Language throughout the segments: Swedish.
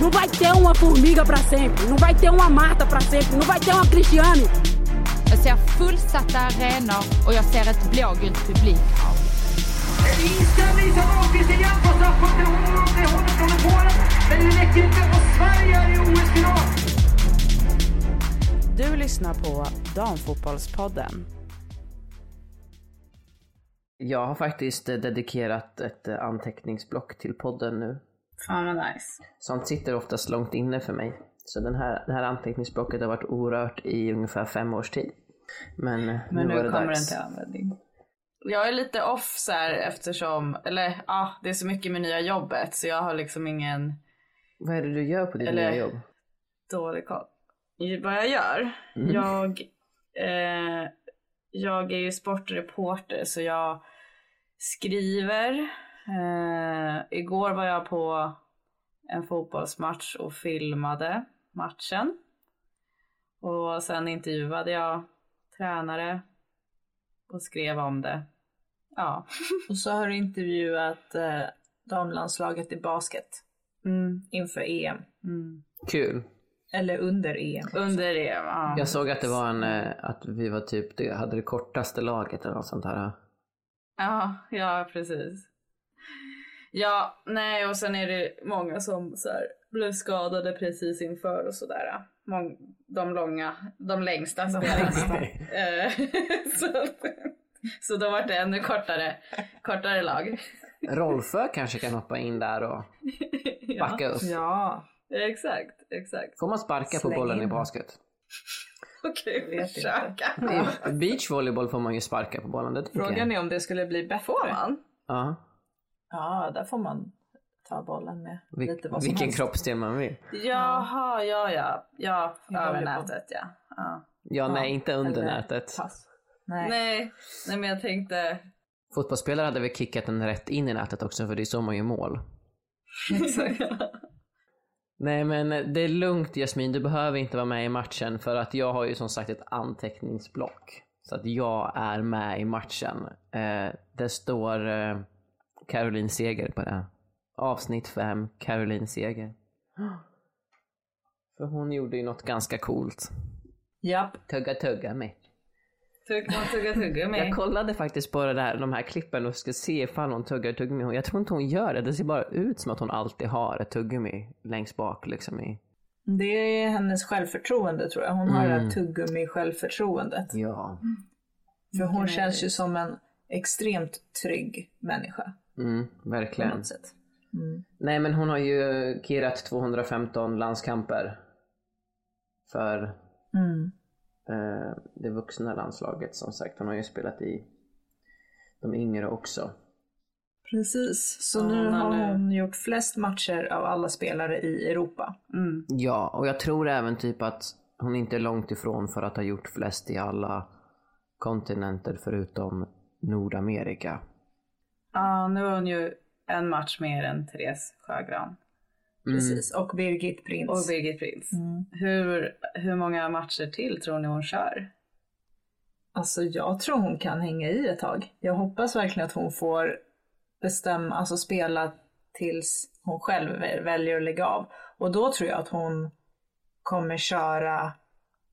Não vai ter uma formiga para sempre. Não vai ter uma Marta para sempre. Não vai ter uma Cristiane. Jag ser fullsatta arenor och jag ser ett blågult publikhav. Inställning som Ahlqvist igen på straffpunkten. Hon når upp till honom från Polen. Men det räcker inte och Sverige är i OS-final. Du lyssnar på Damfotbollspodden. Jag har faktiskt eh, dedikerat ett eh, anteckningsblock till podden nu. Fan vad nice. Sånt sitter oftast långt inne för mig. Så den här, det här anteckningsblocket har varit orört i ungefär fem års tid. Men, eh, Men nu, nu, kommer dags. den till användning. Jag är lite off så här eftersom, eller ja, det är så mycket med nya jobbet så jag har liksom ingen Vad är det du gör på ditt Eller- nya jobb? dålig koll. Vad jag gör? Mm. Jag, eh, jag är ju sportreporter så jag skriver. Eh, igår var jag på en fotbollsmatch och filmade matchen. Och sen intervjuade jag tränare och skrev om det. Ja. Och så har du intervjuat eh, damlandslaget i basket Mm, inför EM. mm. Kul. Eller under EM. Under det, ja. Jag såg att det var en, eh, att vi var typ, det hade det kortaste laget eller något sånt här. Ja, ja precis. Ja, nej och sen är det många som så här, blev skadade precis inför och sådär. De långa, de längsta spelarna. Eh, så, så då var det ännu kortare, kortare lag. Rolfö kanske kan hoppa in där och backa upp. Ja, Exakt, exakt. Får man sparka på Släng bollen i in. basket? Okej, Vet försöka. I beachvolleyboll får man ju sparka på bollen, det frågan jag. är om det skulle bli bättre. Får man? Ja. Ja, där får man ta bollen med Vil- lite vad som vilken helst. kroppsdel man vill. Jaha, ja, ja. Ja, över nätet ja. ja. Ja, nej, inte under eller nätet. Pass. Nej. Nej, nej men jag tänkte Fotbollsspelare hade väl kickat den rätt in i nätet också, för det är så man gör mål. Nej men det är lugnt Jasmin, du behöver inte vara med i matchen för att jag har ju som sagt ett anteckningsblock. Så att jag är med i matchen. Eh, det står eh, Caroline Seger på det. Avsnitt 5, Caroline Seger. För hon gjorde ju något ganska coolt. Japp. Tugga tugga med. Tugg, man tugga tuggummi. Jag kollade faktiskt på det där, de här klippen och ska se ifall hon tuggar tuggummi. Jag tror inte hon gör det. Det ser bara ut som att hon alltid har ett tuggummi längst bak liksom i... Det är hennes självförtroende tror jag. Hon har det Mm. här tuggummi-självförtroendet. Ja. För hon känns ju som en extremt trygg människa Mm, på verkligen. något sätt. Mm. Nej men hon har ju kirrat 215 landskamper. För Mm. eh, det vuxna landslaget som sagt. Hon har ju spelat i de yngre också. Precis, så Ja, nu har har nu- hon gjort flest matcher av alla spelare i Europa. Mm. Ja, och jag tror även typ att hon inte är långt ifrån för att ha gjort flest i alla kontinenter förutom Nordamerika. Ja, nu har hon ju en match mer än Therese Sjögran. Precis, och Birgit Prins. Och Birgit Prins. Mm. Hur, hur många matcher till tror ni hon kör? Alltså jag tror hon kan hänga i ett tag. Jag hoppas verkligen att hon får bestämma, alltså spela tills hon själv väl- väljer att lägga av. Och då tror jag att hon kommer köra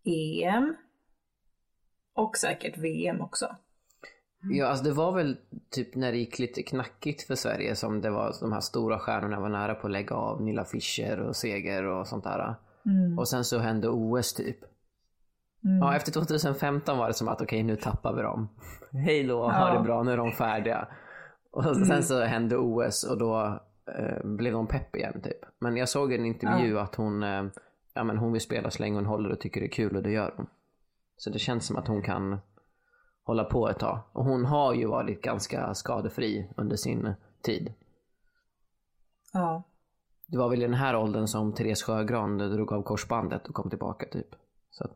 EM och säkert VM också. Ja, alltså det var väl typ när det gick lite knackigt för Sverige som det var de här stora stjärnorna var nära på att lägga av. Nilla Fischer och Seger och sånt där. Och sen så hände OS typ. Ja, efter 2015 var det som att okej, nu tappar vi dem. Hej då, ha det bra, nu är de färdiga. Och sen så hände OS och då eh, blev de pepp igen typ. Men jag såg i en intervju att hon, eh, ja men hon vill spela så länge hon håller och tycker det är kul och det gör hon. Så det känns som att hon kan hålla på ett tag. Och hon har ju varit ganska skadefri under sin tid. Ja. Det var väl i den här åldern som Therese Sjögran drog av korsbandet och kom tillbaka typ. Så att,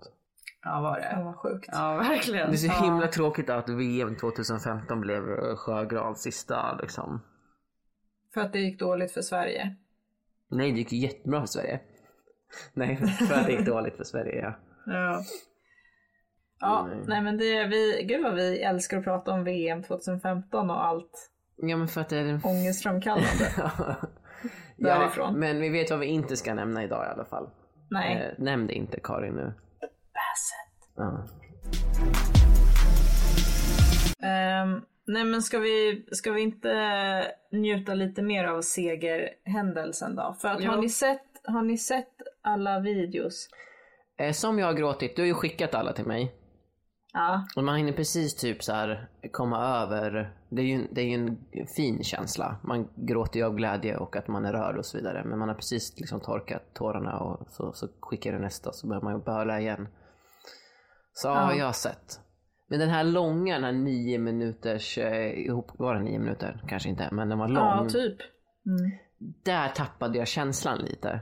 Ja, var Det det? var sjukt. Ja, verkligen. det är så ja. himla tråkigt att VM 2015 blev Sjögrans sista liksom. För att det gick dåligt för Sverige. Nej, det gick jättebra för Sverige. Nej, för att det gick dåligt för Sverige ja. Ja. Ja, Nej. nej men det, vi, gud vad vi älskar att prata om VM 2015 och allt Ja men för att det är den... Ångestframkallande. ja, Därifrån. men vi vet vad vi inte ska nämna idag i alla fall. Nej. Eh, nämn det inte Karin nu. Bassett. Ja. Ehm, nej men ska vi, ska vi inte njuta lite mer av segerhändelsen då? För att har ni, sett, har ni sett alla videos? Eh, som jag har gråtit, du har ju skickat alla till mig. Ja. Och man hinner precis typ så här komma över, det är ju, det är ju en fin känsla. Man gråter ju av glädje och att man är rörd och så vidare. Men man har precis liksom torkat tårarna och så, så skickar du nästa så börjar man ju böla igen. Så ja, jag har sett. Men den här långa, den här nio minuters, eh, ihop, var det nio minuter? Kanske inte, men den var lång. ja, typ. Där tappade jag känslan lite.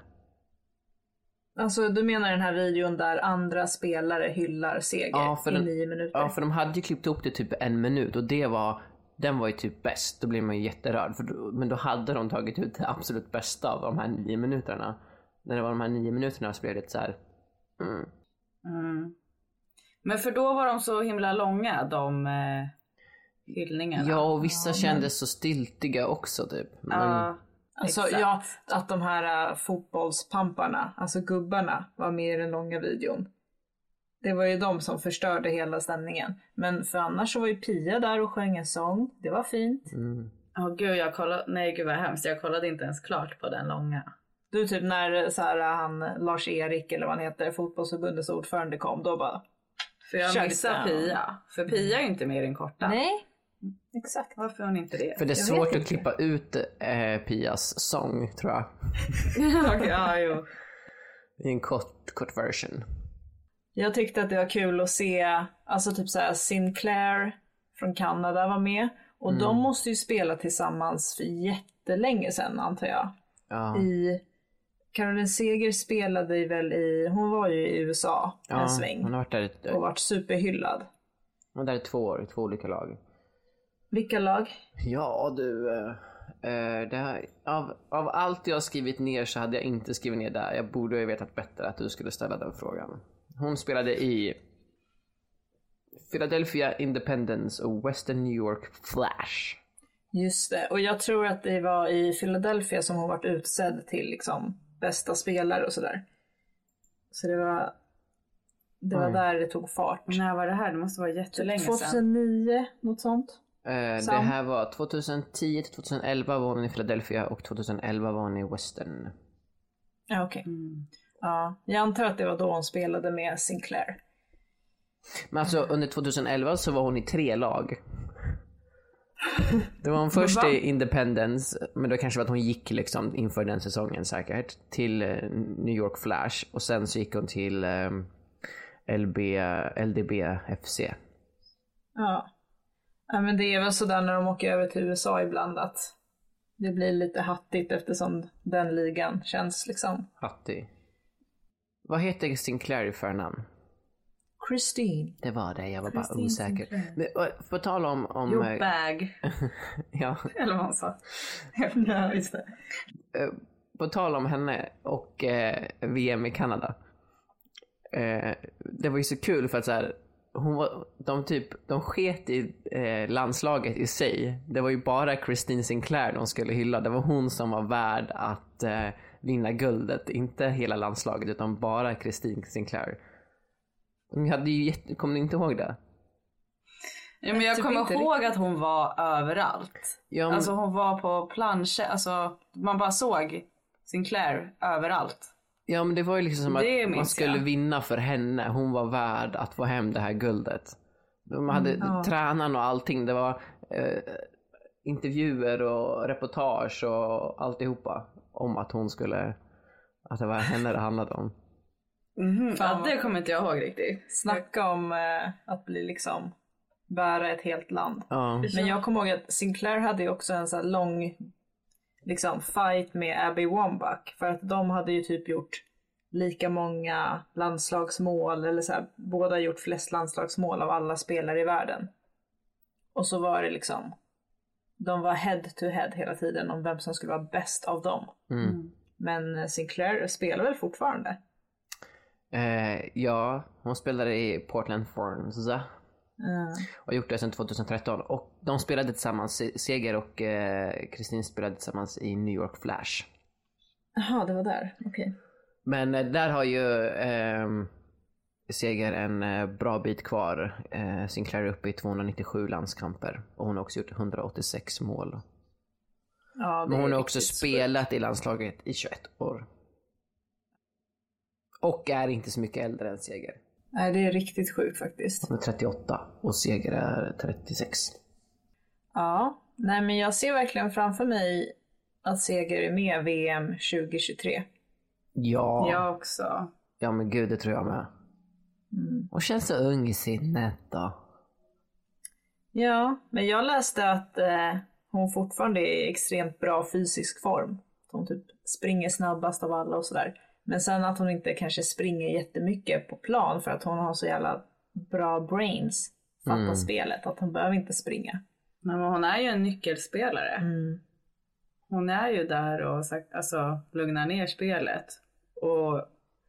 Alltså du menar den här videon där andra spelare hyllar seger Ja, för i den- nio minuter? Ja, för de hade ju klippt ihop det typ en minut och det var, den var ju typ bäst. Då blev man ju jätterörd. För då, men då hade de tagit ut det absolut bästa av de här nio minuterna. När det var de här nio minuterna så blev det så här. Mm. Mm. Men för då var de så himla långa de eh, hyllningarna. Ja, och vissa kändes så stiltiga också typ. Men, Ja, Alltså exakt. ja, att de här uh, fotbollspamparna, alltså gubbarna, var med i den långa videon. Det var ju de som förstörde hela stämningen. Men för annars så var ju Pia där och sjöng en sång. Det var fint. mm. Åh gud, jag kollade, nej gud vad hemskt. Jag kollade inte ens klart på den långa. Du typ när så här, han Lars-Erik eller vad han heter, fotbollsförbundets ordförande kom, då bara För jag missade. Pia. För Pia är ju inte med i den korta. nej. Exakt. Varför är hon inte det? För det är Jag svårt att inte. klippa ut eh, Pias sång tror jag. Okej, ja, jo. I en kort, kort version. Jag tyckte att det var kul att se, alltså typ så här Sinclair från Kanada var med. Och de måste ju spela tillsammans för jättelänge sedan antar jag. Ja. I Caroline Seger spelade ju väl i, hon var ju i USA ja, en sväng Hon har varit där, i- och varit superhyllad. hon var där i två år, i två olika lag. Vilka lag? Ja du, eh, eh, det här, av, av allt jag skrivit ner så hade jag inte skrivit ner där. Jag borde ha vetat bättre att du skulle ställa den frågan. Hon spelade i Philadelphia Independence och Western New York Flash. Just det, och jag tror att det var i Philadelphia som hon varit utsedd till liksom bästa spelare och sådär. Så det var, det var Oj. där det tog fart. När var det här? Det måste vara jättelänge sedan. 2009, något sånt. Eh, det Sam. här var 2010 till 2011 var hon i Philadelphia och 2011 var hon i Western. Ja, okej. Mm. Ja, jag antar att det var då hon spelade med Sinclair. Men alltså under 2011 så var hon i tre lag. Det var hon först i Independence, men det kanske var att hon gick liksom inför den säsongen säkert, till eh, New York Flash och sen så gick hon till eh, LB, LDB FC. Ja. Ja, men det är väl sådär när de åker över till USA ibland att det blir lite hattigt eftersom den ligan känns liksom. Hattig. Vad heter Sinclair i förnamn? Christine. Det var det, jag var bara Christine osäker. Sinclair. Men, eh, på tal om... om Your eh, bag. ja, Eller vad han sa. ja, just det. Eh, på tal om henne och eh, VM i Kanada. Eh, det var ju så kul för att så här, hon var, de typ, de sket i eh, landslaget i sig. Det var ju bara Christine Sinclair de skulle hylla. Det var hon som var värd att eh, vinna guldet. Inte hela landslaget utan bara Christine Sinclair. De hade ju jätte, kommer ni inte ihåg det? Ja, men jag Typ kommer ihåg att hon var överallt. Ja, men- Alltså hon var på planscher, alltså man bara såg Sinclair överallt. Ja men det var ju liksom som Det att man skulle jag. vinna för henne. Hon var värd att få hem det här guldet. De hade ja. tränaren och allting. Det var eh, intervjuer och reportage och alltihopa. Om att hon skulle, att det var henne det handlade om. Ja, det kommer inte jag ihåg riktigt. Snacka om eh, att bli liksom bära ett helt land. Ja. Men jag kommer ihåg att Sinclair hade ju också en sån här lång liksom fight med Abby Wambach för att de hade ju typ gjort lika många landslagsmål eller så här, båda gjort flest landslagsmål av alla spelare i världen. Och så var det liksom de var head to head hela tiden om vem som skulle vara bäst av dem. Mm. Men eh, Sinclair spelar väl fortfarande? Eh, ja, hon spelade i Portland Thorns. Och gjort det sedan 2013. Och de spelade tillsammans, Seger och eh, Kristin spelade tillsammans i New York Flash. Jaha, det var där. Okej. Men eh, där har ju ehm, Seger en eh, bra bit kvar. Eh, Sinclair är uppe i 297 landskamper. Och hon har också gjort 186 mål. Ja, Men hon har också spelat i landslaget i 21 år. Och är inte så mycket äldre än Seger. Nej, det är riktigt sjukt faktiskt. Hon är 38 och Seger är 36. Ja, nej men jag ser verkligen framför mig att Seger är med VM 2023. Ja. Jag också. Ja men gud, det tror jag med. Mm. Och känns så ung i sinnet då. Ja, men jag läste att eh, hon fortfarande är i extremt bra fysisk form. Hon typ springer snabbast av alla och sådär. Men sen att hon inte kanske springer jättemycket på plan för att hon har så jävla bra brains. Fattar Mm. spelet, att hon behöver inte springa. Nej, men hon är ju en nyckelspelare. Mm. Hon är ju där och alltså, lugnar ner spelet. Och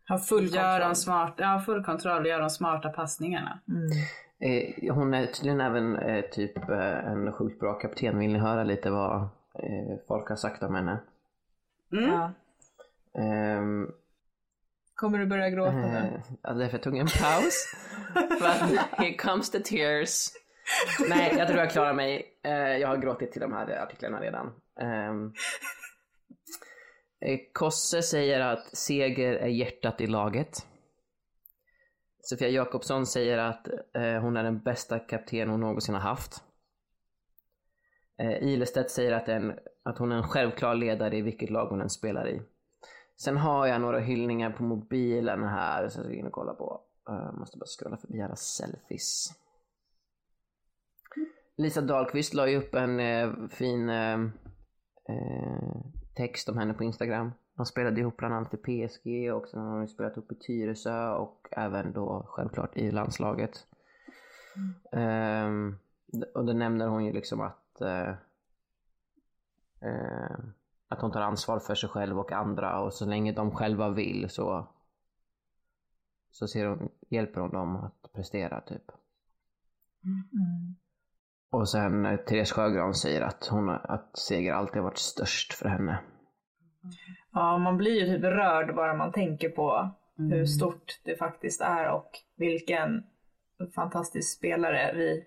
Har full gör kontroll. de smart, ja, full kontroll och gör de smarta passningarna. Mm. Eh, hon är tydligen även eh, typ eh, en sjukt bra kapten. Vill ni höra lite vad eh, folk har sagt om henne? Mm. Ja. Kommer du börja gråta nu? Mm. ja, därför jag tog en paus. För att here comes the tears. Nej, jag tror jag klarar mig. Eh, jag har gråtit till de här artiklarna redan. Ehm, eh, Kosse säger att seger är hjärtat i laget. Sofia Jakobsson säger att eh, hon är den bästa kapten hon någonsin har haft. Ilestedt säger att, en, att hon är en självklar ledare i vilket lag hon än spelar i. Sen har jag några hyllningar på mobilen här som jag ska in och kolla på. Jag måste bara scrolla förbi alla selfies. Lisa Dahlqvist la ju upp en eh, fin eh, eh text om henne på Instagram. De spelade ihop bland annat i PSG och sen har de spelat upp i Tyresö och även då självklart i landslaget. Ehm, och då nämner hon ju liksom att eh, eh, att hon tar ansvar för sig själv och andra och så länge de själva vill så så ser hon, hjälper hon dem att prestera typ. Mm. Och sen eh, Therese Sjögran säger att, hon, att seger alltid varit störst för henne. Ja, man blir ju typ rörd bara man tänker på hur stort det faktiskt är och vilken fantastisk spelare vi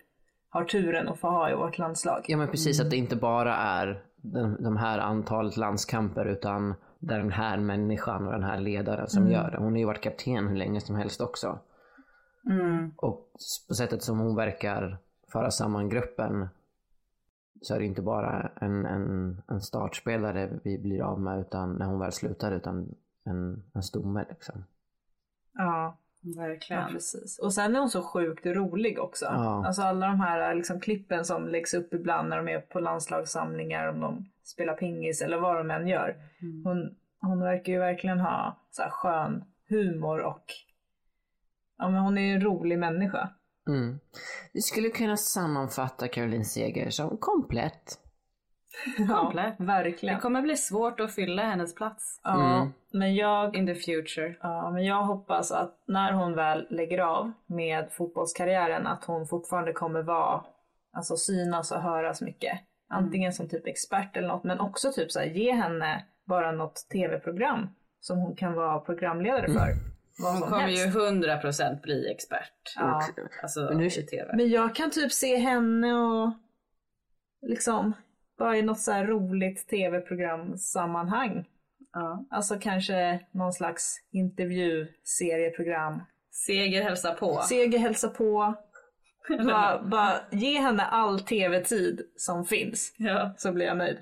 har turen att få ha i vårt landslag. Ja men precis att det inte bara är de, de här antalet landskamper utan det är den här människan och den här ledaren som gör det. Hon har ju varit kapten hur länge som helst också. Mm. Och på sättet som hon verkar föra samman gruppen så är det inte bara en, en, en startspelare vi blir av med utan när hon väl slutar utan en, en stomme liksom. Ja, Verkligen. ja, precis. Och sen är hon så sjukt rolig också. Ja. Alltså alla de här liksom, klippen som läggs upp ibland när de är på landslagssamlingar, om de spelar pingis eller vad de än gör. Hon, hon verkar ju verkligen ha så här, skön humor och ja, men hon är ju en rolig människa. Mm. Vi skulle kunna sammanfatta Caroline Seger som komplett. Komplett. Ja, Det verkligen. kommer bli svårt att fylla hennes plats Ja, Mm. men jag in the future. Ja, men jag hoppas att när hon väl lägger av med fotbollskarriären att hon fortfarande kommer vara, alltså synas och höras mycket. Antingen som typ expert eller något, men också typ så här, ge henne bara något tv-program som hon kan vara programledare för. Vad Hon kommer helst. ju 100% bli expert. Ja. Alltså Men nu- TV. Men jag kan typ se henne och liksom bara i något så här roligt tv-programsammanhang. Ja. Alltså kanske någon slags intervjuserieprogram. Seger hälsar på. Seger hälsa på. Bara, bara ge henne all tv-tid som finns Ja. så blir jag nöjd.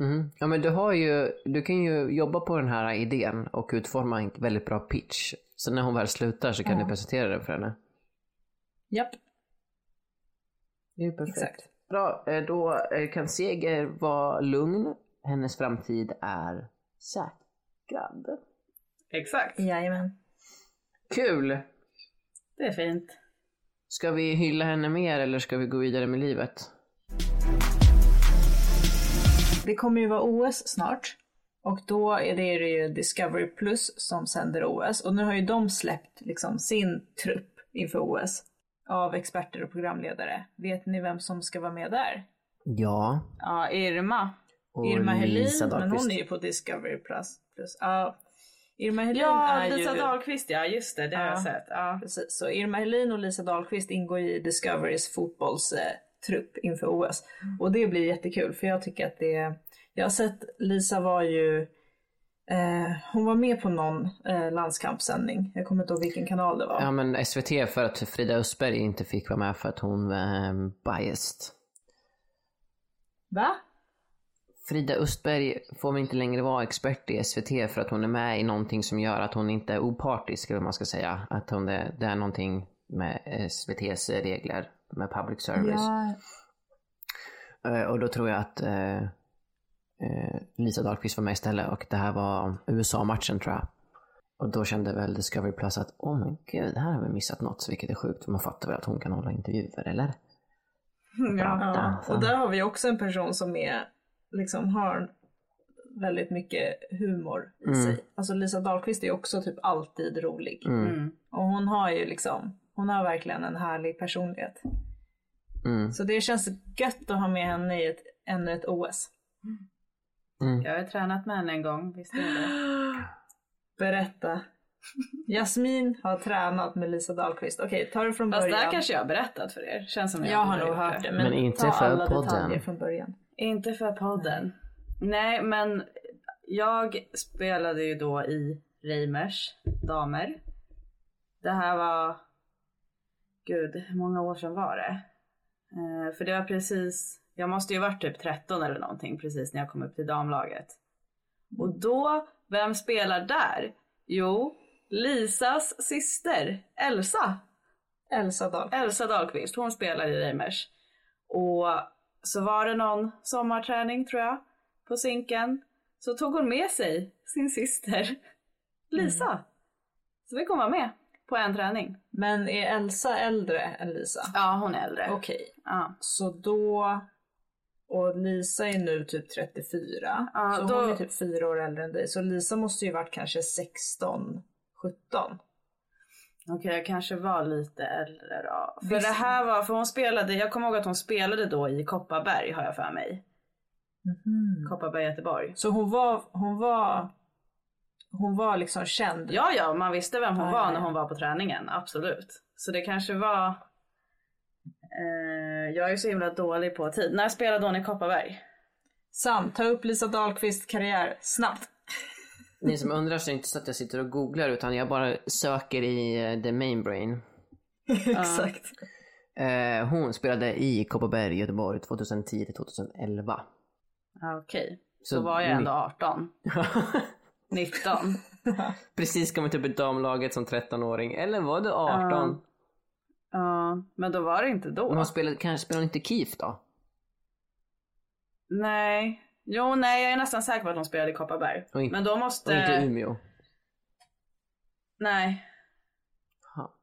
Mm. Ja men du har ju, du kan ju jobba på den här idén och utforma en väldigt bra pitch. Så när hon väl slutar så kan du presentera den för henne. Japp. Det är perfekt. Exakt. Bra, eh, då eh, kan Seger vara lugn. Hennes framtid är säkrad. Exakt. Jajamän. Kul! Det är fint. Ska vi hylla henne mer eller ska vi gå vidare med livet? Det kommer ju vara OS snart. Och då är det ju Discovery Plus som sänder OS. Och nu har ju de släppt liksom sin trupp inför OS. Av experter och programledare. Vet ni vem som ska vara med där? Ja. Ja, Irma. Och Irma Helin, men hon är ju på Discovery Plus. plus. Ja, Irma Helin Ja, är Lisa ju... Dahlqvist ja, just det, det har Ja. jag sett. Ja. Precis, så Irma Helin och Lisa Dahlqvist ingår i Discoverys fotbollstrupp trupp inför OS. Och det blir jättekul för jag tycker att det... Jag har sett, Lisa var ju... Eh, hon var med på någon eh, landskampssändning. Jag kommer inte ihåg vilken kanal det var. Ja men SVT för att Frida Östberg inte fick vara med för att hon var eh, biased. Va? Frida Östberg får inte längre vara expert i SVT för att hon är med i någonting som gör att hon inte är opartisk, eller man ska säga. Att hon är, det är någonting med SVTs regler, med public service. Ja, Eh, Och då tror jag att eh, Lisa Dahlqvist var med istället och det här var USA-matchen tror jag. Och då kände väl Discovery Plus att åh men gud, här har vi missat något, vilket är sjukt. Man fattar väl att hon kan hålla intervjuer, eller? ja. Och där har vi också en person som är, liksom har väldigt mycket humor i sig. Alltså Lisa Dahlqvist är också typ alltid rolig. Mm. Och hon har ju liksom, hon har verkligen en härlig personlighet. Mm. Så det känns gött att ha med henne i ett, ännu ett OS. Jag har tränat med henne en gång, visst är det? Berätta. Jasmin har tränat med Lisa Dahlqvist. Okej, ta det från Fast början. där kanske jag har berättat för er. Känns som jag, jag har nog hört det, men, Men inte ta för alla podden. detaljer från början. Inte för podden. Nej, men jag spelade ju då i Reimers damer. Det här var, gud, hur många år sedan var det? Eh, för det var precis, jag måste ju varit typ 13 eller någonting precis när jag kom upp till damlaget. Och då, vem spelar där? Jo, Lisas syster Elsa. Elsa Dahl. Elsa Dahlqvist, hon spelar i Reimers. Och så var det någon sommarträning tror jag, på Zinken. Så tog hon med sig sin syster Lisa. Så vi kom vara med på en träning. Men är Elsa äldre än Lisa? Ja, hon är äldre. Okej, Ja. så då... Och Lisa är nu typ 34. Ja, så då- hon är typ fyra år äldre än dig. Så Lisa måste ju varit kanske 16, 17. Okej, jag kanske var lite äldre då. För Visst. det här var, för hon spelade, jag kommer ihåg att hon spelade då i Kopparberg har jag för mig. Kopparberg Göteborg. Så hon var, hon var, hon var liksom känd. Ja, ja, man visste vem hon Ja, var när hon var på träningen, absolut. Så det kanske var... Eh, jag är så himla dålig på tid. När spelade hon i Kopparberg? Sam, ta upp Lisa Dahlqvists karriär snabbt. Ni som undrar så är det inte så att jag sitter och googlar utan jag bara söker i eh, the main brain. Exakt. Eh, hon spelade i Kopparberg, Göteborg 2010 till 2011. Ah, Okej, Så så var jag ändå 18. 19. Precis kommit upp i damlaget som 13-åring. Eller var du 18? Ja, men då var det inte då. Men hon spelade, kanske spelade hon inte KIF då? Nej. Jo, nej, jag är nästan säker på att hon spelade i Kopparberg. Och inte- men då Och måste... inte Umeå? Nej. Ha.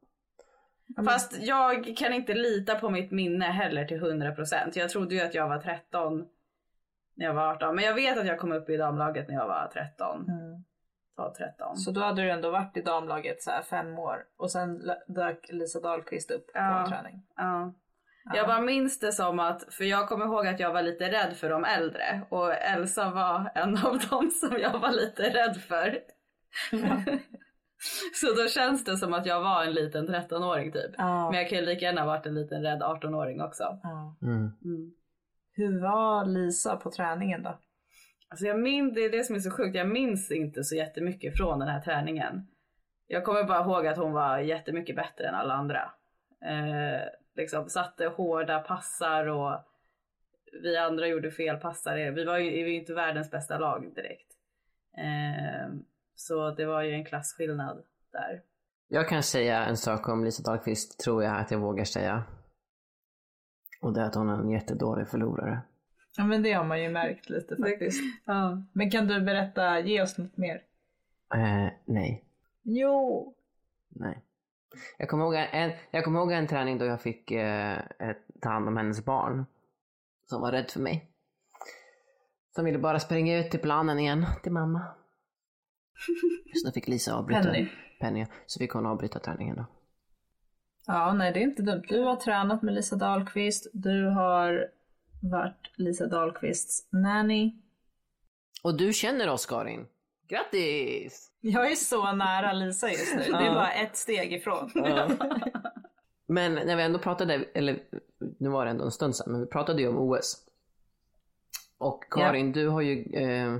Fast jag kan inte lita på mitt minne heller till 100%. Jag trodde ju att jag var 13 när jag var 18. Men jag vet att jag kom upp i damlaget när jag var 13. 12-13. Så då hade du ändå varit i damlaget så här fem år och sen dök Lisa Dahlqvist upp på Ja. en träning. Ja. Jag bara minns det som att, för jag kommer ihåg att jag var lite rädd för de äldre och Elsa var en av dem som jag var lite rädd för. Så då känns det som att jag var en liten 13-åring typ. Ja. Men jag kan ju lika gärna ha varit en liten rädd 18-åring också. Ja. Mm. Mm. Hur var Lisa på träningen då? Alltså jag minns, det är det som är så sjukt, jag minns inte så jättemycket från den här träningen. Jag kommer bara ihåg att hon var jättemycket bättre än alla andra. Eh, liksom satte hårda passar och vi andra gjorde fel passar. Vi var ju, vi var ju inte världens bästa lag direkt. Eh, så det var ju en klassskillnad där. Jag kan säga en sak om Lisa Dahlqvist, tror jag att jag vågar säga. Och det är att hon är en jättedålig förlorare. Ja men det har man ju märkt lite faktiskt. Ja. Men kan du berätta, ge oss något mer? Eh, nej. Jo. Nej. Jag kommer, ihåg en, jag kommer ihåg en träning då jag fick eh, ett, ta hand om hennes barn. Som var rädd för mig. Som ville bara springa ut till planen igen, till mamma. Så då fick Lisa avbryta. Penny. Penny. Så fick hon avbryta träningen då. Ja, nej det är inte dumt. Du har tränat med Lisa Dahlqvist, du har varit Lisa Dahlqvists nanny. Och du känner oss Karin. Grattis! Jag är så nära Lisa just nu, det är bara ett steg ifrån. Men när vi ändå pratade, eller nu var det ändå en stund sedan, men vi pratade ju om OS. Och Karin, du har ju, eh,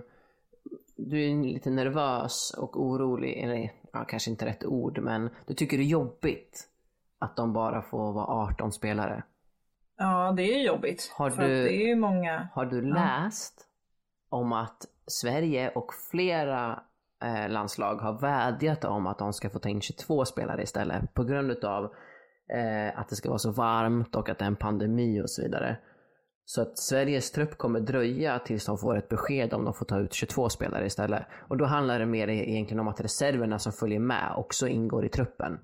du är lite nervös och orolig, eller ja, kanske inte rätt ord, men du tycker det är jobbigt att de bara får vara 18 spelare. Ja, det är jobbigt. Har för du- det är ju många. Har du läst om att Sverige och flera eh, landslag har vädjat om att de ska få ta in 22 spelare istället på grund utav eh, att det ska vara så varmt och att det är en pandemi och så vidare. Så att Sveriges trupp kommer dröja tills de får ett besked om de får ta ut 22 spelare istället. Och då handlar det mer egentligen om att reserverna som följer med också ingår i truppen.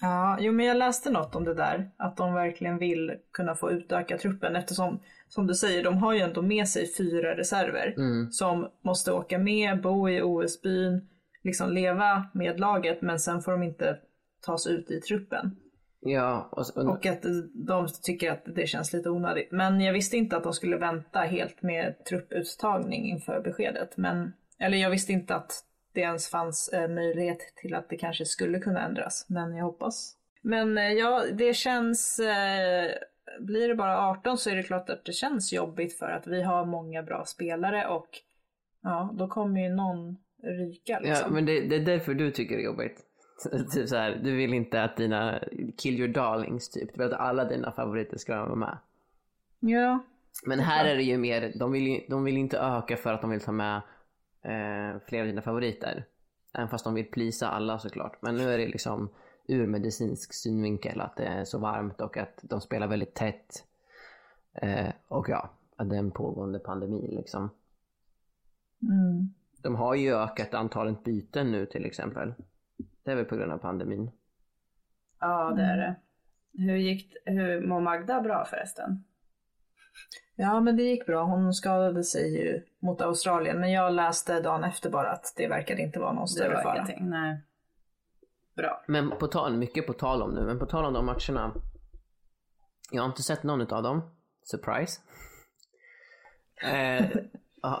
Ja, jo men jag läste något om det där. Att de verkligen vill kunna få utöka truppen eftersom, som du säger, de har ju ändå med sig fyra reserver. Som måste åka med, bo i OS-byn, liksom leva med laget men sen får de inte tas ut i truppen. Ja, och, och, Och att de tycker att det känns lite onödigt. Men jag visste inte att de skulle vänta helt med trupputtagning inför beskedet. Men, eller jag visste inte att det ens fanns eh, möjlighet till att det kanske skulle kunna ändras. Men jag hoppas. Men eh, ja, det känns... Eh, blir det bara 18 så är det klart att det känns jobbigt för att vi har många bra spelare och ja, då kommer ju någon ryka liksom. Ja, men det, det är därför du tycker det är jobbigt. typ så här, du vill inte att dina kill your darlings typ, du vill att alla dina favoriter ska vara med. ja. Men här är det ju mer, de vill ju de vill inte öka för att de vill ta med eh, fler av dina favoriter. Även fast de vill plisa alla såklart. Men nu är det liksom ur medicinsk synvinkel att det är så varmt och att de spelar väldigt tätt. Eh, och ja, att det är en pågående pandemi liksom. Mm. De har ju ökat antalet byten nu till exempel. Det är väl på grund av pandemin. Ja, det är det. Hur gick hur mår Magda bra förresten? Ja, men det gick bra. Hon skadade sig ju mot Australien, men jag läste dagen efter bara att det verkade inte vara någon större fara. nej. Bra. Men på tal, mycket på tal om nu, men på tal om de matcherna. Jag har inte sett någon av dem. Surprise. Eh,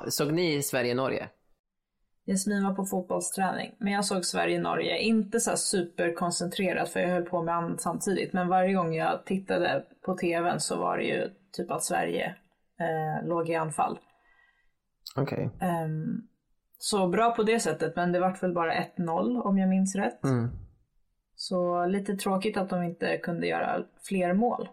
såg ni Sverige-Norge? Jasmin var på fotbollsträning, men jag såg Sverige-Norge, inte så här superkoncentrerat för jag höll på med annat samtidigt, men varje gång jag tittade på tvn så var det ju typ att Sverige eh, låg i anfall. Okej. Ehm, så bra på det sättet, men det vart väl bara 1-0 om jag minns rätt. Mm. Så lite tråkigt att de inte kunde göra fler mål.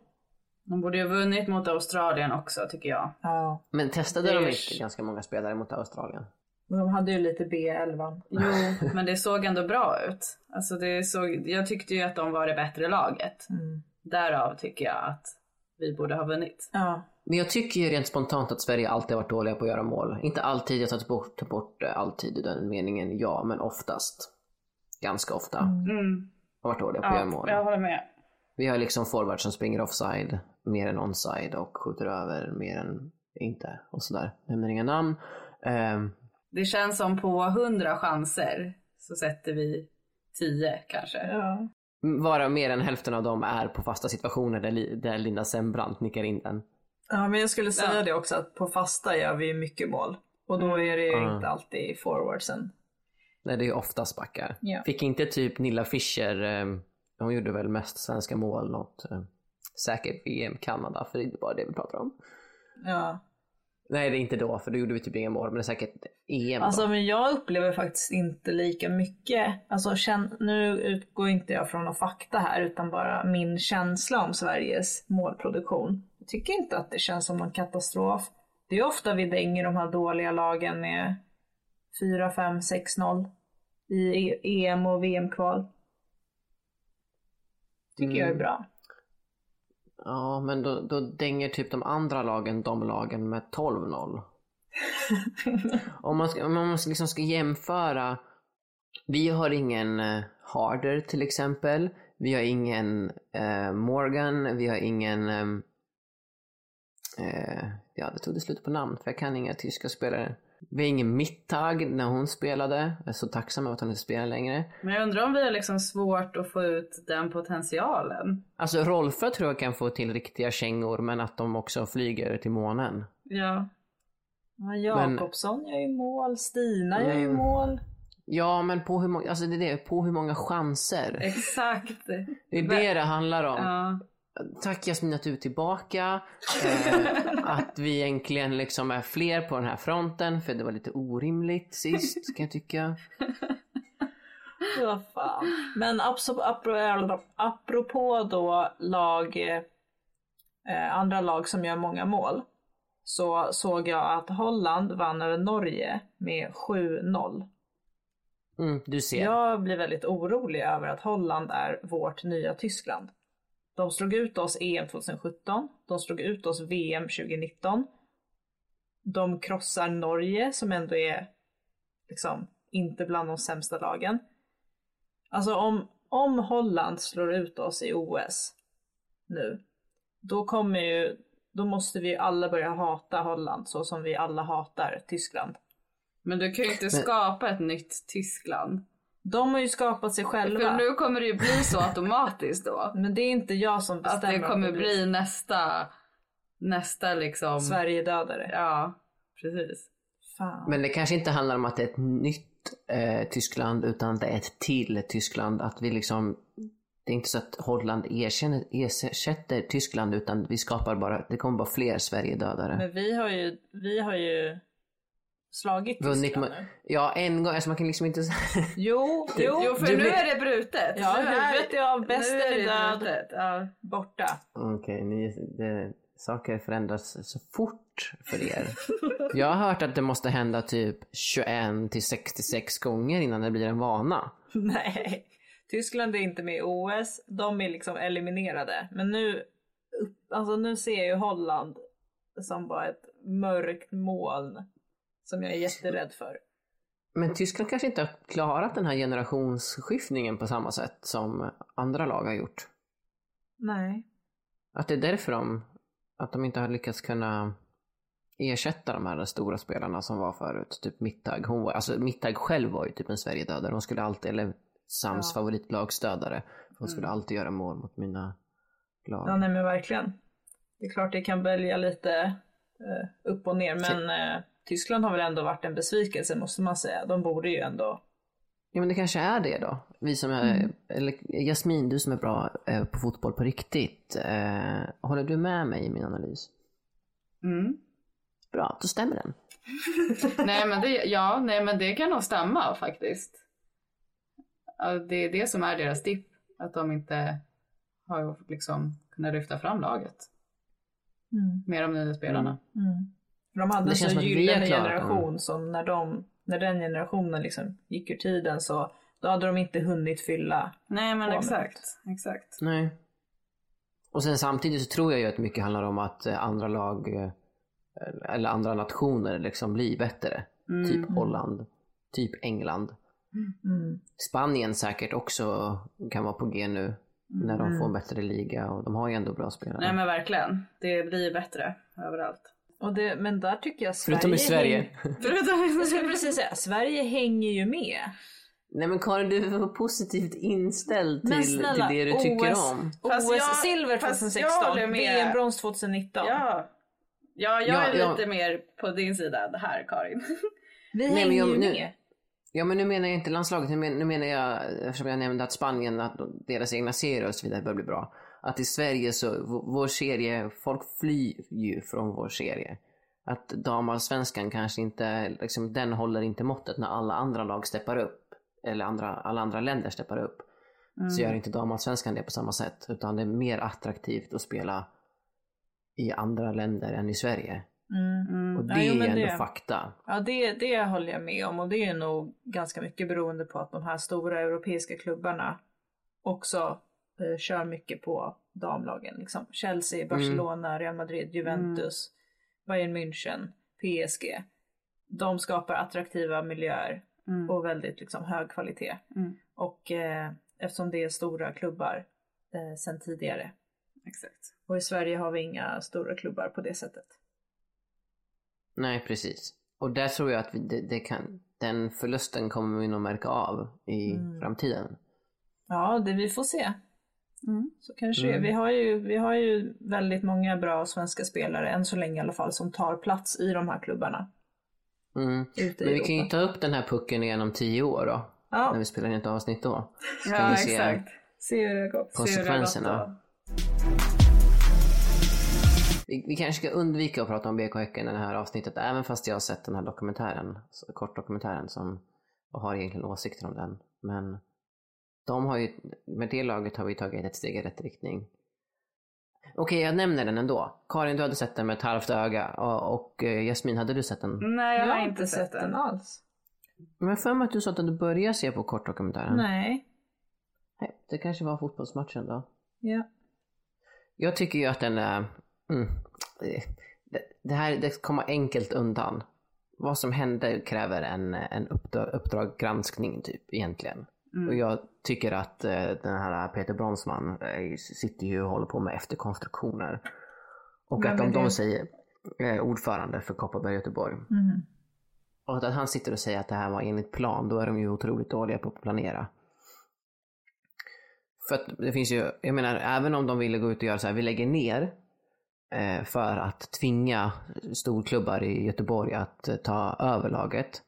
De borde ju ha vunnit mot Australien också tycker jag. Ja, Men testade de inte ganska många spelare mot Australien? De hade ju lite B11. Jo, men det såg ändå bra ut. Alltså det såg, jag tyckte ju att de var det bättre laget. Mm. Därav tycker jag att vi borde ha vunnit. Ja, Men jag tycker ju rent spontant att Sverige alltid har varit dåliga på att göra mål. Inte alltid, jag tar bort, tar bort eh, alltid i den meningen, ja, men oftast. Ganska ofta. Mm. Har varit dåliga på att göra mål. jag håller med. Vi har liksom forwards som springer offside mer än onside och skjuter över mer än inte och sådär. Nämner inga namn. Ehm, Det känns som på 100 chanser så sätter vi 10 kanske. ja. varav mer än hälften av dem är på fasta situationer där, där Linda Sembrant nickar in den. Ja, men jag skulle säga Ja. det också att på fasta gör vi mycket mål. Och då är det ju Mm. inte alltid forwardsen. Nej, det är ju oftast backar. Ja. Fick inte typ Nilla Fischer, ehm, hon gjorde väl mest svenska mål något, eh, säkert VM Kanada, för det är inte bara det vi pratar om. Ja. Nej, det är inte då, för då gjorde vi typ inga mål, men det är säkert EM då. Alltså men jag upplever faktiskt inte lika mycket. Alltså känn, nu utgår inte jag från någon fakta här utan bara min känsla om Sveriges målproduktion. Jag tycker inte att det känns som någon katastrof. Det är ofta vi dänger de här dåliga lagen med 4, 5, 6-0 i E- EM och VM-kval. Tycker jag är Mm. bra. Ja, men då, då dänger typ de andra lagen de lagen med 12-0. om man, ska, om man liksom ska jämföra. Vi har ingen eh, Harder till exempel. Vi har ingen eh, Morgan. Vi har ingen... ehm, Eh, ja, det tog det slut på namn för jag kan inga tyska spelare. Vi har ingen mittag när hon spelade. Jag är så tacksam över att hon inte spelar längre. Men jag undrar om vi har liksom svårt att få ut den potentialen. Alltså Rolfö tror jag kan få till riktiga kängor men att de också flyger till månen. Ja. Ja, Jakobsson gör ju mål, Stina gör ju Mm. mål. Ja men på hur många, alltså det är det, på hur många chanser. Exakt. Det är det det handlar om. Ja. Tack Jasmin att du är tillbaka. Eh, att vi egentligen liksom är fler på den här fronten för det var lite orimligt sist kan jag tycka. Vad fan. Men apro- apropå då lag, eh, andra lag som gör många mål. Så såg jag att Holland vann över Norge med 7-0. Mm, du ser. Jag blir väldigt orolig över att Holland är vårt nya Tyskland. De slog ut oss EM 2017, de slog ut oss VM 2019. De krossar Norge som ändå är liksom inte bland de sämsta lagen. Alltså om, om Holland slår ut oss i OS nu, då kommer ju, då måste vi alla börja hata Holland så som vi alla hatar Tyskland. Men du kan ju inte skapa ett nytt Tyskland. De har ju skapat sig själva. För nu kommer det ju bli så automatiskt då. Men det är inte jag som Att bestämmer det om kommer bli nästa, nästa liksom. Sverigedödare. Ja, precis. Fan. Men det kanske inte handlar om att det är ett nytt eh, Tyskland utan det är ett till Tyskland. Att vi liksom det är inte så att Holland erkänner, ersätter Tyskland utan vi skapar bara, det kommer bara fler Sverigedödare. Men vi har ju, vi har ju slagit Vunnit Tyskland nu. ja en gång, alltså man kan liksom inte Jo, jo. Jo, för du nu blir- är det brutet. Ja, nu är, huvudet är av, besten nu är är det död. Ja. borta. Okej, det, saker förändras så fort för er. Jag har hört att det måste hända typ 21 till 66 gånger innan det blir en vana. Nej, Tyskland är inte med i OS. De är liksom eliminerade. Men nu, alltså nu ser jag ju Holland som bara ett mörkt moln som jag är jätterädd för. Men Tyskland kanske inte har klarat den här generationsskiftningen på samma sätt som andra lag har gjort. Nej. Att det är därför de, att de inte har lyckats kunna ersätta de här stora spelarna som var förut. Typ Mittag. Hon var, alltså Mittag själv var ju typ en Sverigedödare. Hon skulle alltid, eller Sams Ja. favoritlagstödare. Hon skulle alltid göra mål mot mina lag. Ja, nej men verkligen. Det är klart det kan välja lite eh, upp och ner men eh, Tyskland har väl ändå varit en besvikelse måste man säga. De borde ju ändå Ja men det kanske är det då. Vi som är, eller Jasmin, du som är bra eh, på fotboll på riktigt. Eh, håller du med mig i min analys? Mm. Bra, då stämmer den. nej, men det, ja, nej men det kan nog stämma faktiskt. Det är det som är deras dipp. Att de inte har liksom kunnat lyfta fram laget. Med de nya spelarna. För De hade en känns så som att vi har gyllene generation som när, de, när den generationen liksom gick ur tiden så då hade de inte hunnit fylla. Nej men exakt. Exakt. Nej. Och sen samtidigt så tror jag ju att mycket handlar om att eh, andra lag eh, eller andra nationer liksom blir bättre. Typ Holland, typ England. Mm. Spanien säkert också kan vara på G nu när de får en bättre liga och de har ju ändå bra spelare. Nej men verkligen. Det blir bättre överallt. Och det, men där tycker jag Sverige... Förutom i Sverige. häng- Förutom Jag skulle precis säga, Sverige hänger ju med. Nej men Karin, du är positivt inställd till, snälla, till det du tycker OS om. Fast jag- OS-silver fast jag 2016, håller med. VM-brons 2019. Ja. Ja, jag Ja, är ja. lite mer på din sida här Karin. Vi men hänger jag- ju nu- med. Ja men nu menar jag inte landslaget, nu men- nu menar jag, eftersom jag nämnde att Spanien, att deras egna serier och så vidare börjar bli bra. Att i Sverige så, vår serie, folk flyr ju från vår serie. Att damallsvenskan kanske inte, liksom, den håller inte måttet när alla andra lag steppar upp. Eller andra, alla andra länder steppar upp. Så gör inte damallsvenskan det på samma sätt. Utan det är mer attraktivt att spela i andra länder än i Sverige. Och det Ja, jo, är ändå det- fakta. Ja, det, det håller jag med om och det är nog ganska mycket beroende på att de här stora europeiska klubbarna också eh, kör mycket på damlagen. Liksom. Chelsea, Barcelona, Real Madrid, Juventus, Bayern München, PSG. De skapar attraktiva miljöer och väldigt liksom, hög kvalitet. Och eh, eftersom det är stora klubbar eh, sen tidigare. Exakt. Och i Sverige har vi inga stora klubbar på det sättet. Nej, precis. Och där tror jag att vi, det, det kan, den förlusten kommer vi nog märka av i framtiden. Ja, det vi får se. Mm. Så kanske är. vi, har ju, vi har ju väldigt många bra svenska spelare, än så länge i alla fall, som tar plats i de här klubbarna. Mm. Men vi kan ju ta upp den här pucken igen om tio år då. Ja. När vi spelar in ett avsnitt då. Så Ja, vi se exakt. Se hur det har gått konsekvenserna. Vi, vi kanske ska undvika att prata om BK Häcken i det här avsnittet, även fast jag har sett den här dokumentären, kortdokumentären som, och har egentligen åsikter om den. Men de har ju, med det laget har vi tagit ett steg i rätt riktning. Okej, jag nämner den ändå. Karin, du hade sett den med ett halvt öga och, och eh, Jasmin, hade du sett den? Nej, jag, Jag har inte sett den. alls. Men jag för mig att du sa att du började se på kortdokumentären. Nej. Nej, Det kanske var fotbollsmatchen då. Ja. Jag tycker ju att den är... Mm, det, det här det kommer enkelt undan. Vad som hände kräver en, en uppdrag, uppdrag granskning typ egentligen. Och jag tycker att eh, den här Peter Bronsman eh, sitter ju och håller på med efterkonstruktioner. Och Vem att om de säger eh, ordförande för Kopparberg Göteborg. Mhm. Och att han sitter och säger att det här var enligt plan, då är de ju otroligt dåliga på att planera. För att det finns ju, jag menar, även om de ville gå ut och göra så här, vi lägger ner för att tvinga storklubbar i Göteborg att eh, ta över laget.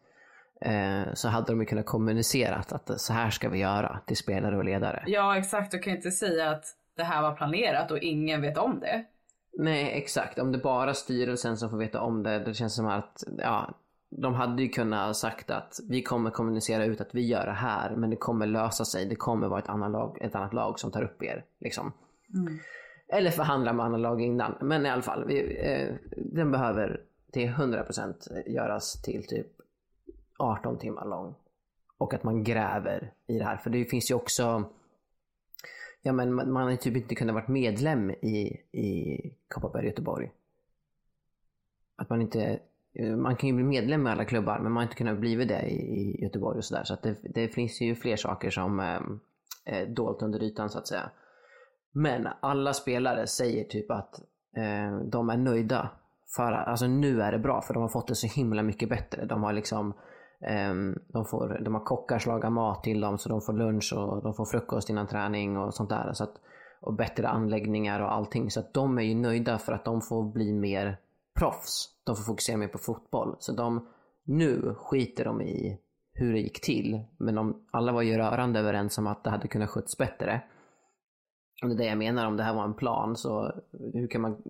Eh, så hade de ju kunnat kommunicera att så här ska vi göra till spelare och ledare. Ja, exakt. Du kan ju inte säga att det här var planerat och ingen vet om det. Nej, exakt. Om det bara är styrelsen som får veta om det, det känns som att ja, de hade ju kunnat sagt att vi kommer kommunicera ut att vi gör det här, men det kommer lösa sig. Det kommer vara ett annat lag, ett annat lag som tar upp er. Liksom. Eller förhandla med andra lag innan. Men i alla fall, vi, eh, den behöver till 100% göras till typ 18 timmar lång. Och att man gräver i det här. För det finns ju också Ja men man har ju typ inte kunnat vara medlem i, i Kopparberg Göteborg. Att man inte, man kan ju bli medlem i alla klubbar men man har inte kunnat bli det i, i Göteborg och sådär. Så att det, det finns ju fler saker som eh, är dolt under ytan så att säga. Men alla spelare säger typ att eh, de är nöjda. För, alltså nu är det bra för de har fått det så himla mycket bättre. De har liksom eh, de, får, de har kockar som lagar mat till dem så de får lunch och de får frukost innan träning och sånt där. Så att, och bättre anläggningar och allting. Så att de är ju nöjda för att de får bli mer proffs. De får fokusera mer på fotboll. Så de, nu skiter de i hur det gick till. Men de, alla var ju rörande överens om att det hade kunnat skötts bättre. Och det är det jag menar, om det här var en plan så hur kan man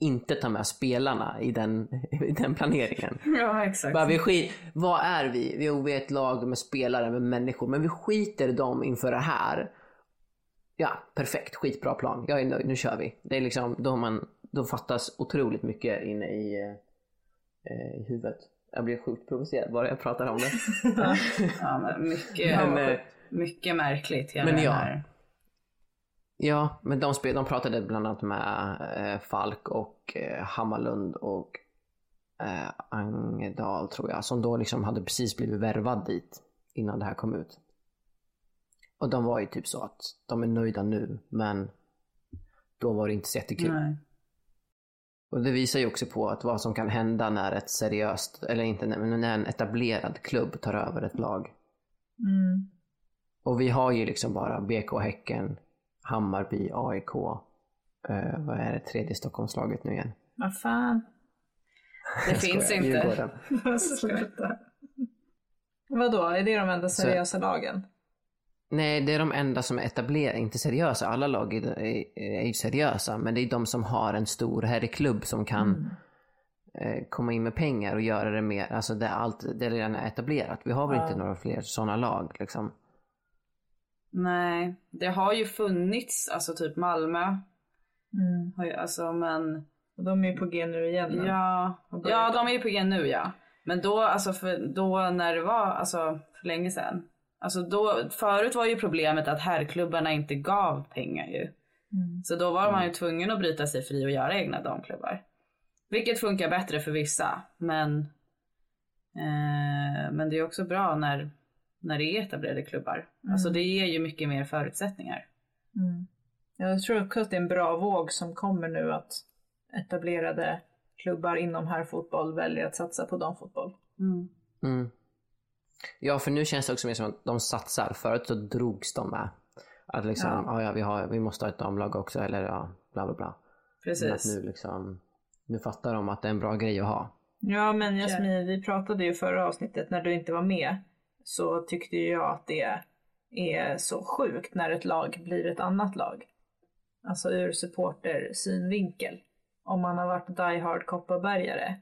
inte ta med spelarna i den, i den planeringen? Ja, exakt. Bara, vi skit, vad är vi? Jo, vi är ett lag med spelare, med människor. Men vi skiter dem inför det här. Ja, perfekt. Skitbra plan. Jag är nöjd. Nu kör vi. Det är liksom, då, man, då fattas otroligt mycket inne i, eh, i huvudet. Jag blir sjukt provocerad bara jag pratar om det. Ja, men mycket, Men, eh, mycket märkligt men ja. här. Ja, men de, spel, de pratade bland annat med eh, Falk och eh, Hammarlund och eh, Angedal tror jag, som då liksom hade precis blivit värvad dit innan det här kom ut. Och de var ju typ så att de är nöjda nu, men då var det inte så jättekul. Nej. Och det visar ju också på att vad som kan hända när ett seriöst, eller inte, men när en etablerad klubb tar över ett lag. Mm. Och vi har ju liksom bara BK Häcken, Hammarby, AIK. Eh, vad är det tredje Stockholmslaget nu igen? Vad fan. Det finns Skojar, inte. Sluta. Vadå, är det de enda seriösa lagen? Nej, det är de enda som är etablerade, inte seriösa. Alla lag är, är, ju seriösa, men det är de som har en stor herrklubb som kan eh, komma in med pengar och göra det mer, alltså det, är allt, det redan är etablerat. Vi har väl inte några fler sådana lag liksom. Nej, det har ju funnits, alltså typ Malmö. Mm. Har ju, alltså men Och de är ju på G nu igen. men- ja, ja de är ju på G nu ja. Men då, alltså för, då när det var, alltså för länge sedan. Alltså då, förut var ju problemet att herrklubbarna inte gav pengar ju. Mm. Så då var man ju tvungen att bryta sig fri och göra egna damklubbar. Vilket funkar bättre för vissa, men eh, men det är också bra när, när det är etablerade klubbar. Alltså det ger ju mycket mer förutsättningar. Mm. Jag tror också att det är en bra våg som kommer nu att etablerade klubbar inom herrfotboll väljer att satsa på damfotboll. Mm. Ja, för nu känns det också mer som att de satsar. Förut så drogs de med. Att liksom, Ja. ja. ja, vi, har, vi måste ha ett damlag också, eller ja, bla bla bla. Men att Precis. nu liksom, nu fattar de att det är en bra grej att ha. Ja men Jasmin, vi pratade ju förra avsnittet när du inte var med. Så tyckte jag att det är så sjukt när ett lag blir ett annat lag. Alltså ur supporter synvinkel. Om man har varit Die Hard Kopparbergare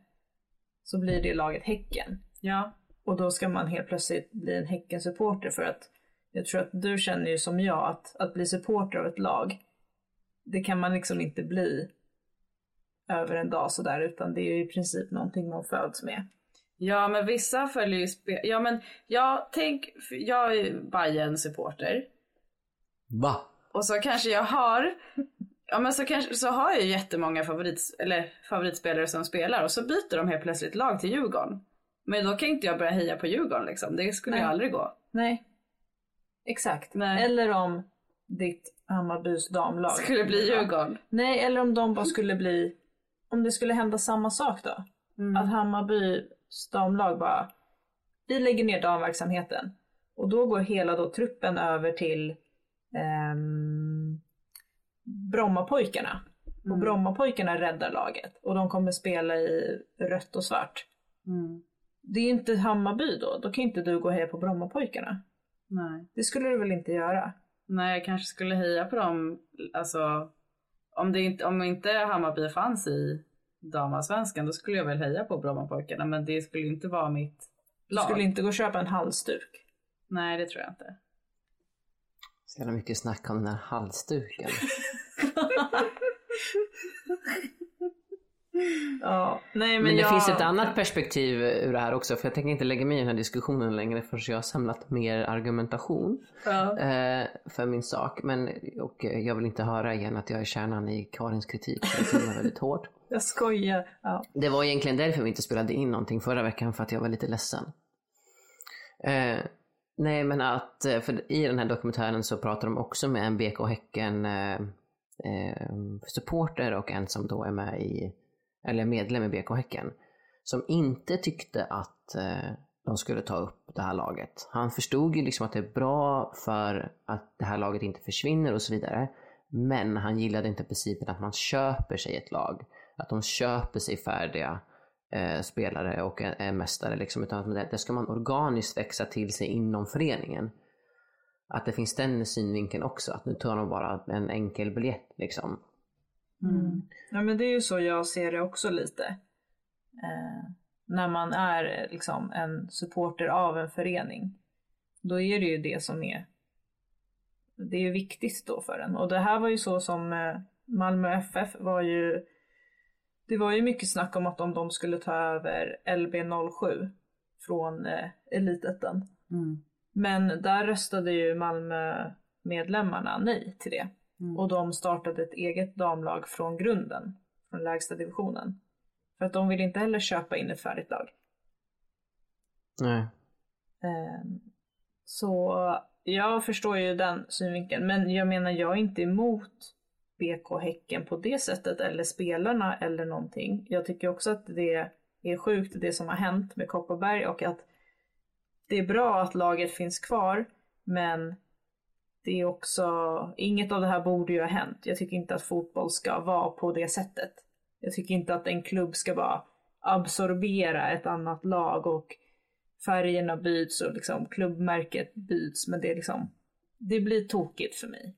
så blir det laget Häcken. Ja. Och då ska man helt plötsligt bli en Häcken-supporter för att jag tror att du känner ju som jag att, att bli supporter av ett lag, det kan man liksom inte bli över en dag sådär utan det är ju i princip någonting man föds med. Ja men vissa följer ju spel. Ja men jag tänk, jag är ju Bayern supporter Va? och så kanske jag har, ja men så kanske så har jag ju jättemånga favorit, eller favoritspelare som spelar och så byter de helt plötsligt lag till Djurgården. Men då kan inte jag börja heja på Djurgården liksom, det skulle Nej. ju aldrig gå. Nej. Exakt. Nej. Eller om ditt Hammarbys damlag Skulle bli Djurgården. Nej, eller om de bara skulle bli, om det skulle hända samma sak då. Mm. Att Hammarbys damlag bara, vi lägger ner damverksamheten. Och då går hela då truppen över till ehm, Brommapojkarna. Och Brommapojkarna räddar laget. Och de kommer spela i rött och svart. Mm. Det är inte Hammarby då, då kan inte du gå och heja på Brommapojkarna. Nej. Det skulle du väl inte göra? Nej jag kanske skulle heja på dem, alltså om, det inte, om inte Hammarby fanns i damallsvenskan då skulle jag väl heja på Brommapojkarna men det skulle inte vara mitt Du lag. skulle inte gå och köpa en halsduk. Nej det tror jag inte. Så jävla mycket snack om den här halsduken. Ja, nej men, Men det jag... finns ett annat perspektiv ur det här också, för jag tänker inte lägga mig i den här diskussionen längre förrän jag har samlat mer argumentation Ja. eh, för min sak. Men, och jag vill inte höra igen att jag är kärnan i Karins kritik, för det klingar väldigt hårt. Jag skojar. Ja. Det var egentligen därför vi inte spelade in någonting förra veckan, för att jag var lite ledsen. Eh, nej, men att eh, för i den här dokumentären så pratar de också med en BK Häcken eh, eh, supporter och en som då är med i, eller medlem i BK Häcken, som inte tyckte att eh, de skulle ta upp det här laget. Han förstod ju liksom att det är bra för att det här laget inte försvinner och så vidare. Men han gillade inte principen att man köper sig ett lag. Att de köper sig färdiga eh, spelare och är, är mästare. Liksom, utan att det, det ska man organiskt växa till sig inom föreningen. Att det finns den synvinkeln också. Att nu tar de bara en enkel biljett. Liksom. Mm. ja men det är ju så jag ser det också lite. Eh, när man är eh, liksom en supporter av en förening. Då är det ju det som är det är ju viktigt då för en. Och det här var ju så som eh, Malmö FF var ju det var ju mycket snack om att om de skulle ta över LB07 från eh, Elitettan. Mm. Men där röstade ju Malmö medlemmarna nej till det. Och de startade ett eget damlag från grunden, från lägsta divisionen. För att de vill inte heller köpa in ett färdigt lag. Nej. Ehm, Så jag förstår ju den synvinkeln, men jag menar jag är inte emot BK Häcken på det sättet eller spelarna eller någonting. Jag tycker också att det är sjukt det som har hänt med Kopparberg och att det är bra att laget finns kvar, men det är också, inget av det här borde ju ha hänt. Jag tycker inte att fotboll ska vara på det sättet. Jag tycker inte att en klubb ska bara absorbera ett annat lag och färgerna byts och liksom klubbmärket byts. Men det är liksom, det blir tokigt för mig.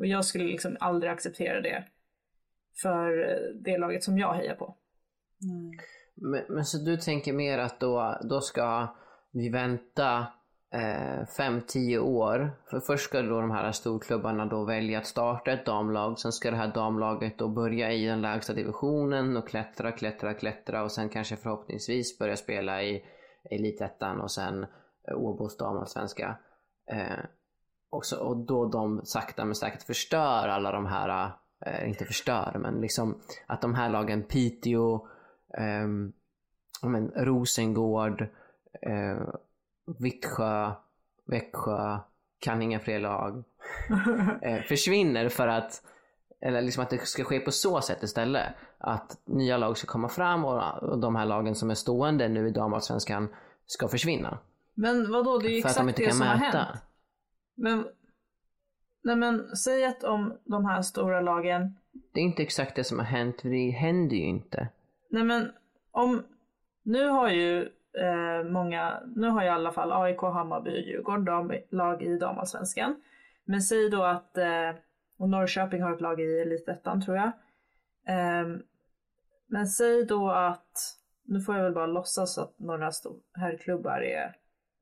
Och jag skulle liksom aldrig acceptera det för det laget som jag hejar på. Men, men så du tänker mer att då, då ska vi vänta Eh, 5-10 år. För först ska då de här storklubbarna då välja att starta ett damlag. Sen ska det här damlaget då börja i den lägsta divisionen och klättra, klättra, klättra och sen kanske förhoppningsvis börja spela i elitettan och sen eh, Åbos damallsvenska. Eh, och, så, och då de sakta men säkert förstör alla de här, eh, inte förstör men liksom att de här lagen Piteå, eh, men Rosengård, eh, Vittsjö, Växjö, kan inga fler lag, eh, försvinner för att eller liksom att det ska ske på så sätt istället. Att nya lag ska komma fram och, de här lagen som är stående nu i damallsvenskan ska försvinna. Men vadå, det är ju exakt inte det som har mäta. hänt. Men, nej men säg att om de här stora lagen, Det är inte exakt det som har hänt, för det händer ju inte. nej men om, nu har ju eh, många, nu har ju i alla fall AIK, Hammarby och Djurgården dam, lag i damallsvenskan. Men säg då att, eh, och Norrköping har ett lag i elitettan tror jag. Eh, men säg då att, nu får jag väl bara låtsas att några herrklubbar är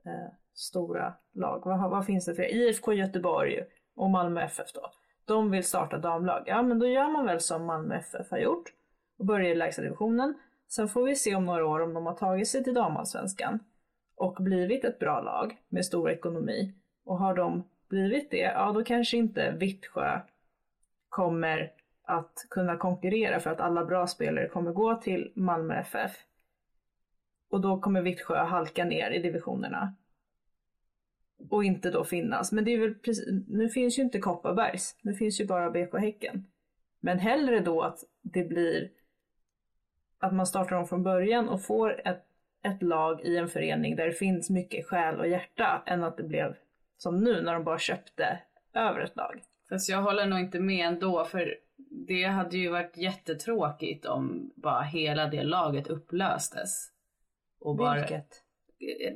eh, stora lag. Vad, vad finns det för IFK Göteborg och Malmö FF då. De vill starta damlag. Ja men då gör man väl som Malmö FF har gjort och börjar i lägsta divisionen. Sen får vi se om några år om de har tagit sig till damallsvenskan och blivit ett bra lag med stor ekonomi. Och har de blivit det, ja då kanske inte Vittsjö kommer att kunna konkurrera för att alla bra spelare kommer gå till Malmö FF. Och då kommer Vittsjö halka ner i divisionerna. Och inte då finnas. Men det är väl precis, nu finns ju inte Kopparbergs, nu finns ju bara BK Häcken. Men hellre då att det blir att man startar om från början och får ett, ett lag i en förening där det finns mycket själ och hjärta än att det blev som nu när de bara köpte över ett lag. Fast jag håller nog inte med ändå för det hade ju varit jättetråkigt om bara hela det laget upplöstes. Och bara, Vilket?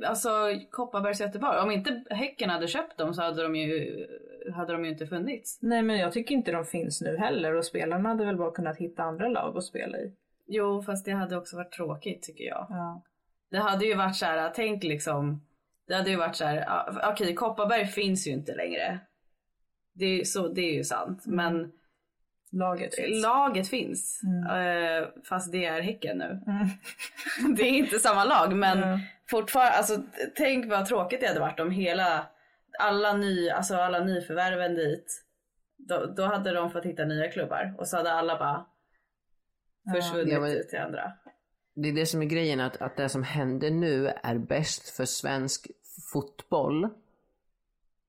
Alltså Kopparbergs Göteborg. Om inte Häcken hade köpt dem så hade de ju, hade de ju inte funnits. Nej men jag tycker inte de finns nu heller och spelarna hade väl bara kunnat hitta andra lag att spela i. Jo, fast det hade också varit tråkigt tycker jag. Ja. Det hade ju varit så här, tänk liksom. Det hade ju varit så här, okej Kopparberg finns ju inte längre. Det är, så, det är ju sant. Men Laget finns. laget finns. Eh, fast det är Häcken nu. Mm. det är inte samma lag men Ja. fortfarande, alltså tänk vad tråkigt det hade varit om hela, alla, ny, alltså alla nyförvärven dit. Då, då hade de fått hitta nya klubbar och så hade alla bara försvunnit Ja, men- till andra. Det är det som är grejen, att, att det som händer nu är bäst för svensk fotboll.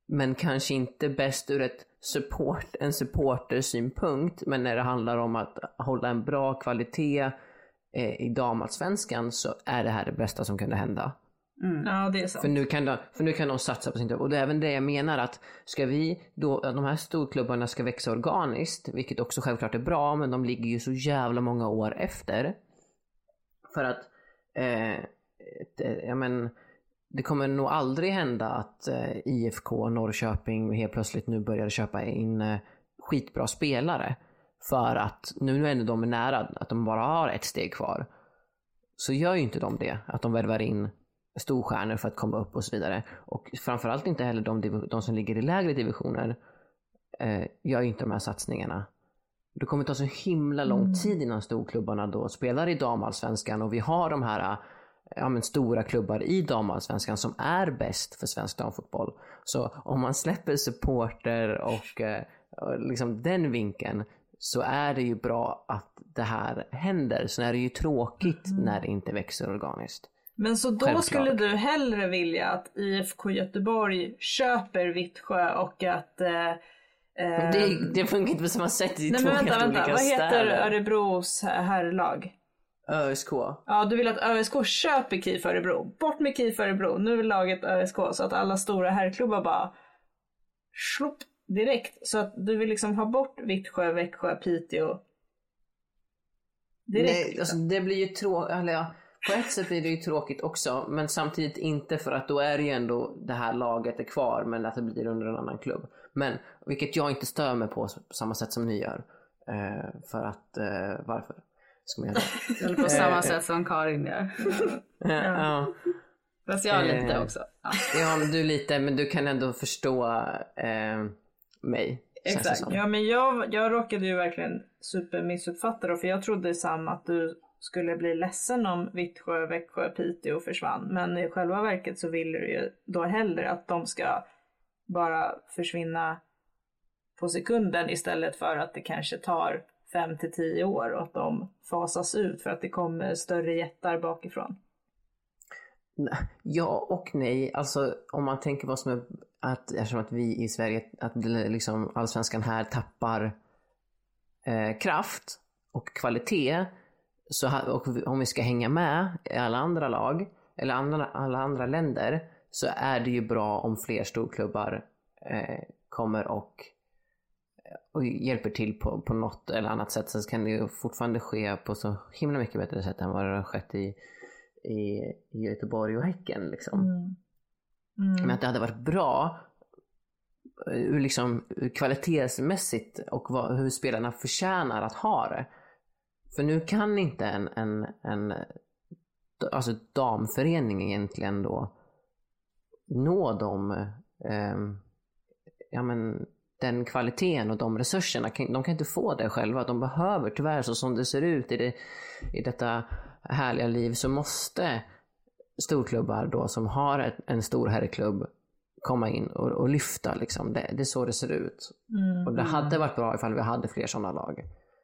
Men kanske inte bäst ur ett support, en supportersynpunkt. Men när det handlar om att hålla en bra kvalitet eh, i damallsvenskan så är det här det bästa som kunde hända. Ja det är sant. För nu, kan de, för nu kan de satsa på sin klubb. Och det är även det jag menar att ska vi då, att de här storklubbarna ska växa organiskt, vilket också självklart är bra, men de ligger ju så jävla många år efter. För att, eh, det, ja men, det kommer nog aldrig hända att eh, IFK Norrköping helt plötsligt nu börjar köpa in eh, skitbra spelare. För att nu är de nära, att de bara har ett steg kvar. Så gör ju inte de det, att de värvar in storstjärnor för att komma upp och så vidare. Och framförallt inte heller de, de som ligger i lägre divisioner eh, gör inte de här satsningarna. Det kommer ta så himla lång tid innan storklubbarna då spelar i damallsvenskan och vi har de här eh, ja, men stora klubbar i damallsvenskan som är bäst för svensk damfotboll. Så om man släpper supporter och, eh, liksom den vinkeln så är det ju bra att det här händer. Sen är det ju tråkigt när det inte växer organiskt. Men så då Självklart. skulle du hellre vilja att IFK Göteborg köper Vittsjö och att eh, eh, Det, det funkar inte på samma sätt i Nej två men vänta, helt vänta. olika Vad heter städer. Örebros herrlag? ÖSK. Ja, du vill att ÖSK köper KIF Örebro. Bort med KIF Örebro. Nu är laget ÖSK så att alla stora herrklubbar bara slopp direkt. Så att du vill liksom ha bort Vittsjö, Växjö, Piteå. Direkt. Nej, alltså det blir ju tråkigt. Ja, på ett sätt blir det ju tråkigt också. Men samtidigt inte för att då är det ju ändå det här laget är kvar men att det blir under en annan klubb. Men vilket jag inte stör mig på på samma sätt som ni gör. Eh, för att, eh, varför ska man göra det? Eller på samma sätt som Karin gör. ja. Fast jag är lite Eh, också. Ja. ja, men du är lite, men du kan ändå förstå eh, mig. Exakt. Ja men jag, jag råkade ju verkligen supermissuppfatta det för jag trodde Sam att du skulle bli ledsen om Vittsjö, Växjö, Piteå försvann. Men i själva verket så vill du ju då hellre att de ska bara försvinna på sekunden istället för att det kanske tar fem till tio år och att de fasas ut för att det kommer större jättar bakifrån. Ja och nej. Alltså om man tänker vad som är att eftersom att vi i Sverige, att liksom allsvenskan här tappar eh, kraft och kvalitet så, och om vi ska hänga med i alla andra lag eller andra, alla andra länder så är det ju bra om fler storklubbar eh, kommer och, och hjälper till på, på något eller annat sätt. Sen kan det ju fortfarande ske på så himla mycket bättre sätt än vad det har skett i, i, i Göteborg och Häcken. Liksom. Mm. Mm. Men att det hade varit bra eh, liksom, kvalitetsmässigt och vad, hur spelarna förtjänar att ha det. För nu kan inte en, en, en alltså damförening egentligen då nå de, ehm, ja men den kvaliteten och de resurserna, de kan inte få det själva. De behöver tyvärr, så som det ser ut i, det, i detta härliga liv, så måste storklubbar då som har en stor herrklubb komma in och, och lyfta. Liksom. Det, det är så det ser ut. Mm. Och det hade varit bra ifall vi hade fler sådana lag.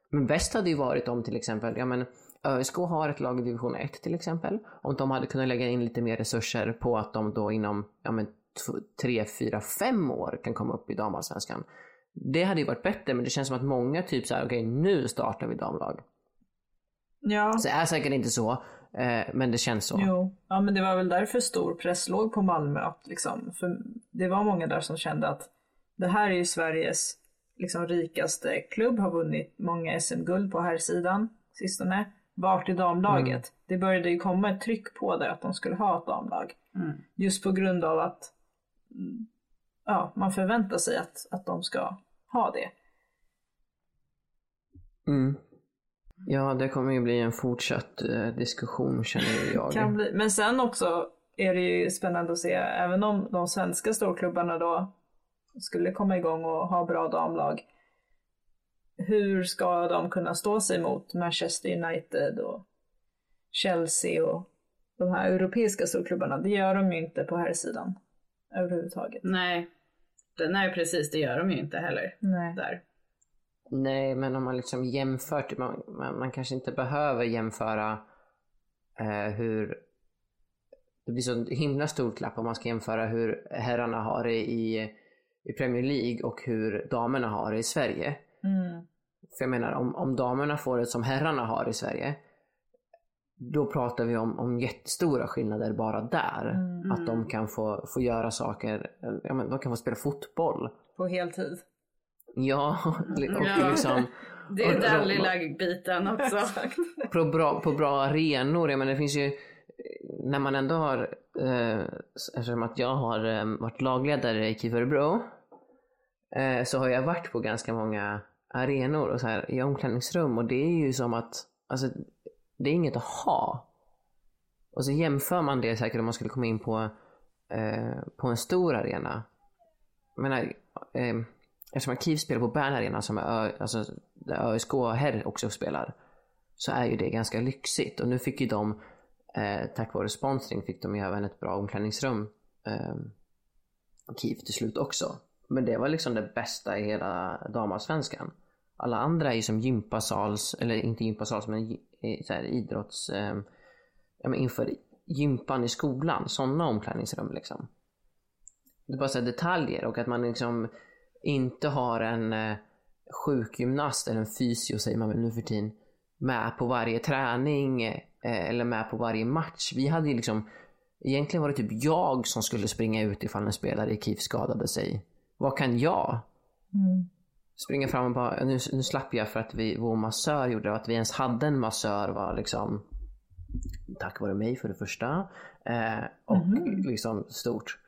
Men bäst hade ju varit om till exempel, ja men ÖSK har ett lag i division 1 till exempel. Om de hade kunnat lägga in lite mer resurser på att de då inom ja men, tre, fyra, fem år kan komma upp i damallsvenskan. Det hade ju varit bättre men det känns som att många typ så här, okej nu startar vi damlag. Ja. Så det är säkert inte så, eh, men det känns så. Jo, ja men det var väl därför stor press låg på Malmö. Att liksom, för det var många där som kände att det här är ju Sveriges liksom, rikaste klubb, har vunnit många SM-guld på här sidan sistone. Vart är damlaget? Det började ju komma ett tryck på det att de skulle ha ett damlag. Just på grund av att mm, ja, man förväntar sig att, att de ska ha det. Mm. Ja, det kommer ju bli en fortsatt eh, diskussion känner jag. Kan bli. Men sen också är det ju spännande att se, även om de svenska storklubbarna då skulle komma igång och ha bra damlag. Hur ska de kunna stå sig mot Manchester United och Chelsea och de här europeiska storklubbarna? Det gör de ju inte på här sidan överhuvudtaget. Nej. Det, nej precis, det gör de ju inte heller. Nej. Där. Nej, men om man liksom jämför, typ, man, man, kanske inte behöver jämföra eh, hur... Det blir så himla stor klapp om man ska jämföra hur herrarna har det i, i Premier League och hur damerna har det i Sverige. Mm. För jag menar, om, om damerna får det som herrarna har i Sverige, då pratar vi om, om jättestora skillnader bara där. Att de kan få, få göra saker, ja, men de kan få spela fotboll. På heltid. Ja, och Ja. liksom Det är Och- den och- lilla biten också. på bra, på bra arenor. Jag menar, det finns ju, när man ändå har, eh, eftersom att jag har eh, varit lagledare i KIF Örebro, eh, så har jag varit på ganska många arenor och så här, i omklädningsrum och det är ju som att, alltså, det är inget att ha. Och så jämför man det säkert om man skulle komma in på, eh, på en stor arena. Jag menar, eh, eftersom att KIF spelar på Bern Arena som är alltså, där ÖSK herr också spelar så är ju det ganska lyxigt. Och nu fick ju de, eh, tack vare sponsring, fick de ju även ett bra omklädningsrum. Ehm, eh, KIF till slut också. Men det var liksom det bästa i hela damallsvenskan. Alla andra är ju som gympasals, eller inte gympasals men så här, idrotts... Eh, ja, men inför gympan i skolan, sådana omklädningsrum liksom. Det är bara så här detaljer och att man liksom inte har en eh, sjukgymnast eller en fysio säger man väl nu för tiden med på varje träning eh, eller med på varje match. Vi hade ju liksom Egentligen var det typ jag som skulle springa ut ifall en spelare i KIF skadade sig. Vad kan jag? Springa fram och bara, nu, nu slapp jag för att vi, vår massör gjorde det. Att vi ens hade en massör var liksom tack vare mig för det första. Eh, och liksom stort.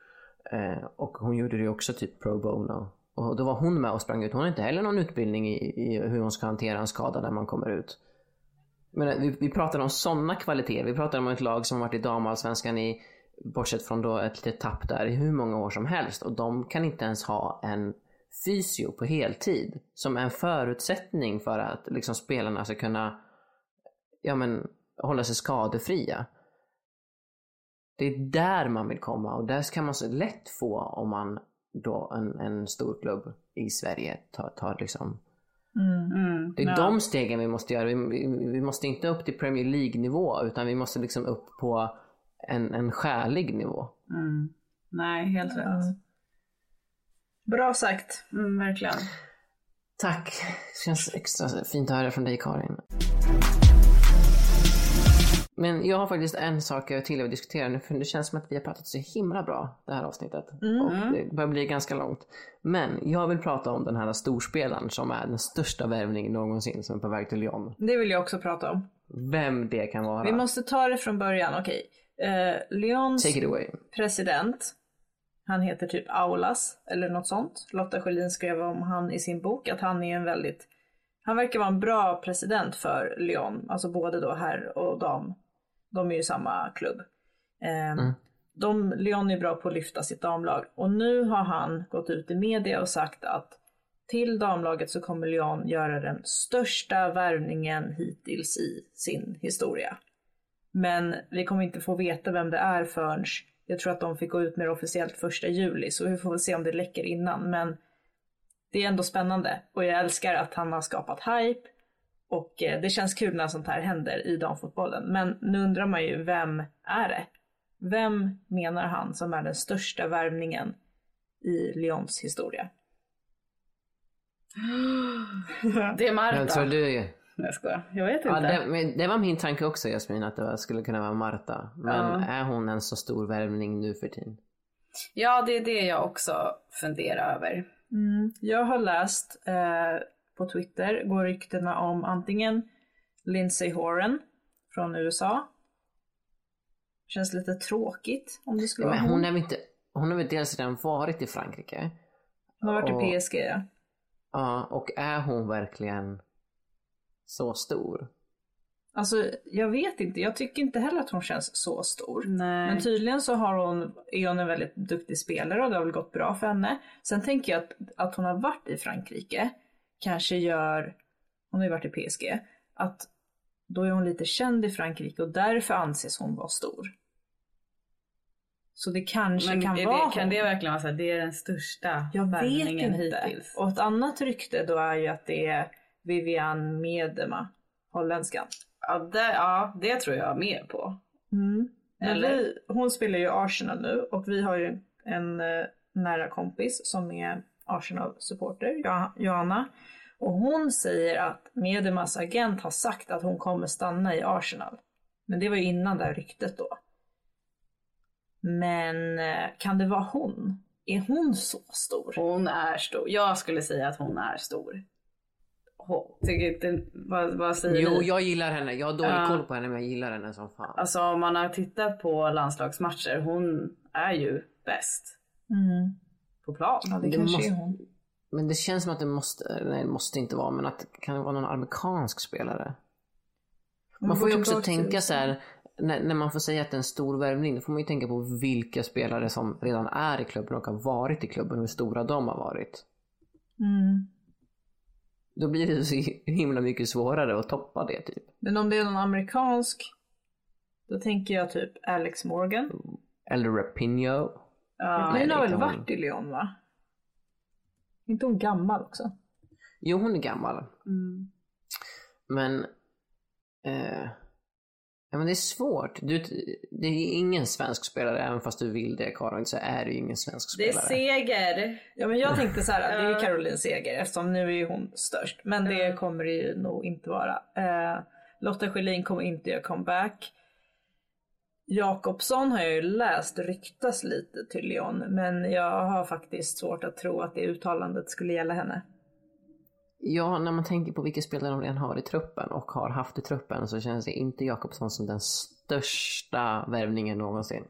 Eh, och hon gjorde det också typ pro bono. Och då var hon med och sprang ut. Hon har inte heller någon utbildning i, i hur hon ska hantera en skada när man kommer ut. Men eh, vi, vi pratar om sådana kvaliteter. Vi pratar om ett lag som har varit i damallsvenskan i, bortsett från då ett litet tapp där, i hur många år som helst. Och de kan inte ens ha en fysio på heltid. Som en förutsättning för att liksom, spelarna ska kunna ja, men, hålla sig skadefria. Det är där man vill komma och där kan man så lätt få om man då en, en stor klubb i Sverige tar, tar liksom Mm. det är Ja. de stegen vi måste göra. Vi, vi- vi måste inte upp till Premier League-nivå utan vi måste liksom upp på en, en skälig nivå. Mm. Nej, helt rätt. Bra sagt. Mm, verkligen. Tack. Det känns extra fint att höra från dig Karin. Men jag har faktiskt en sak till att diskutera nu för det känns som att vi har pratat så himla bra det här avsnittet. Och det börjar bli ganska långt. Men jag vill prata om den här storspelaren som är den största värvningen någonsin som är på väg till Lyon. Det vill jag också prata om. Vem det kan vara. Vi måste ta det från början, okej. Eh, Lyons Take it away. president, han heter typ Aulas eller något sånt. Lotta Schelin skrev om han i sin bok att han är en väldigt, han verkar vara en bra president för Lyon, alltså både då herr och dam. De är ju samma klubb. Eh, de, Lyon är bra på att lyfta sitt damlag och nu har han gått ut i media och sagt att till damlaget så kommer Lyon göra den största värvningen hittills i sin historia. Men vi kommer inte få veta vem det är förrän jag tror att de fick gå ut med det officiellt första juli så vi får väl se om det läcker innan. Men det är ändå spännande och jag älskar att han har skapat hype och eh, det känns kul när sånt här händer i damfotbollen. Men nu undrar man ju vem är det? Vem menar han som är den största värvningen i Lyons historia? Det är Marta. Jag tror du... Nej, jag skojar. Jag vet inte. Ja, det, men det var min tanke också Jasmin att det skulle kunna vara Marta. Men är hon en så stor värvning nu för tiden? Ja, det är det jag också funderar över. Mm, jag har läst eh, på Twitter går ryktena om antingen Lindsay Horan från USA. Känns lite tråkigt om det skulle Men vara hon. hon, är väl inte, hon har väl dels redan varit i Frankrike? Hon har varit och- i PSG ja. Ja, och är hon verkligen så stor? Alltså jag vet inte, jag tycker inte heller att hon känns så stor. Nej. Men tydligen så har hon, är hon en väldigt duktig spelare och det har väl gått bra för henne. Sen tänker jag att, att hon har varit i Frankrike kanske gör, hon har ju varit i PSG, att då är hon lite känd i Frankrike och därför anses hon vara stor. Så det kanske Men kan är vara det, kan hon. det verkligen vara så här, det är den största Jag vet inte. hittills? Och ett annat rykte då är ju att det är Vivian Miedema, holländskan. Ja det, ja, det tror jag mer på. Mm. Eller? vi, hon spelar ju Arsenal nu och vi har ju en eh, nära kompis som är Arsenal-supporter, Jo- Johanna. Och hon säger att Medemas agent har sagt att hon kommer stanna i Arsenal. Men det var ju innan det här ryktet då. Men eh, kan det vara hon? Är hon så stor? Hon är stor. Jag skulle säga att hon är stor. Tycker inte, vad, vad säger Jo, ni? jag gillar henne. Jag har dålig Ja. koll på henne, men jag gillar henne som fan. Alltså om man har tittat på landslagsmatcher, hon är ju bäst Mm. På plan. Ja, det, Det kanske måste- är hon. Men det känns som att det måste, nej det måste inte vara, men att det kan vara någon amerikansk spelare. Man går får ju också tänka så här, när, när man får säga att det är en stor värvning, då får man ju tänka på vilka spelare som redan är i klubben och har varit i klubben och hur stora de har varit. Mm. Då blir det så himla mycket svårare att toppa det typ. Men om det är någon amerikansk, då tänker jag typ Alex Morgan. Eller Rapinho. Ja, hon har väl varit i Lyon va? inte hon gammal också? Jo, hon är gammal. mm. Men... Eh, ja, men det är svårt. Du, det är ingen svensk spelare, även fast du vill det Karin, så är det ju ingen svensk Det är spelare. seger. Ja men jag tänkte så här, det är ju. Caroline Seger eftersom nu är ju hon störst. Men det kommer det ju nog inte vara. Eh, Lotta Schelin kommer inte göra comeback. Jakobsson har jag ju läst ryktas lite till Lyon men jag har faktiskt svårt att tro att det uttalandet skulle gälla henne. Ja, när man tänker på vilka spelare de redan har i truppen och har haft i truppen så känns det inte Jakobsson som den största värvningen någonsin.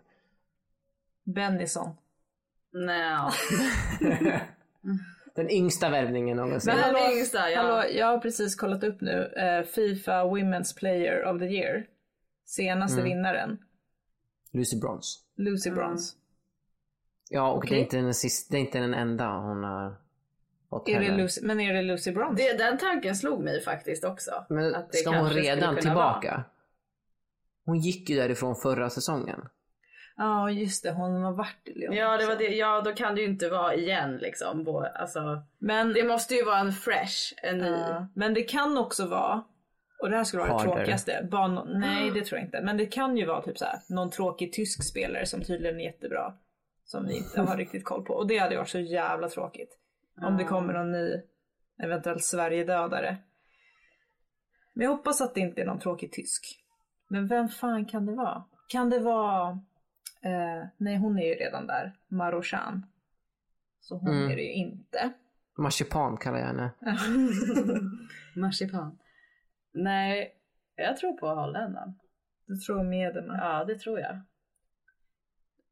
Bennison. Nej. Den yngsta värvningen någonsin. Men- hallå, Den yngsta, ja. hallå, jag har precis kollat upp nu eh, Fifa Women's Player of the Year. Senaste Mm. vinnaren, Lucy Bronze. Lucy Bronze. Ja, och det, Okej. är inte den sista, det är inte den enda hon har fått Är det heller. Lucy, men är det Lucy Bronze? Det, den tanken slog mig faktiskt också. Men att det ska hon redan tillbaka? Hon gick ju därifrån förra säsongen. Ja just det, hon har varit i Lyon. vara. Ja, det var det. ja, då kan det ju inte vara igen liksom. Alltså, Men, det måste ju vara en fresh, en ny. ja, men det kan också vara, och det här skulle vara det Harder. tråkigaste, bara nej det tror jag inte. Men det kan ju vara typ så här, någon tråkig tysk spelare som tydligen är jättebra. Som vi inte har riktigt koll på. Och det hade varit så jävla tråkigt. Om det kommer någon ny, eventuellt Sverigedödare. Men jag hoppas att det inte är någon tråkig tysk. Men vem fan kan det vara? Kan det vara... Eh, nej, hon är ju redan där. Marochan. Så hon Mm. är det ju inte. Marsipan kallar jag henne. Marsipan. Nej, jag tror på holländaren. Du tror med det, men... Ja, det tror jag.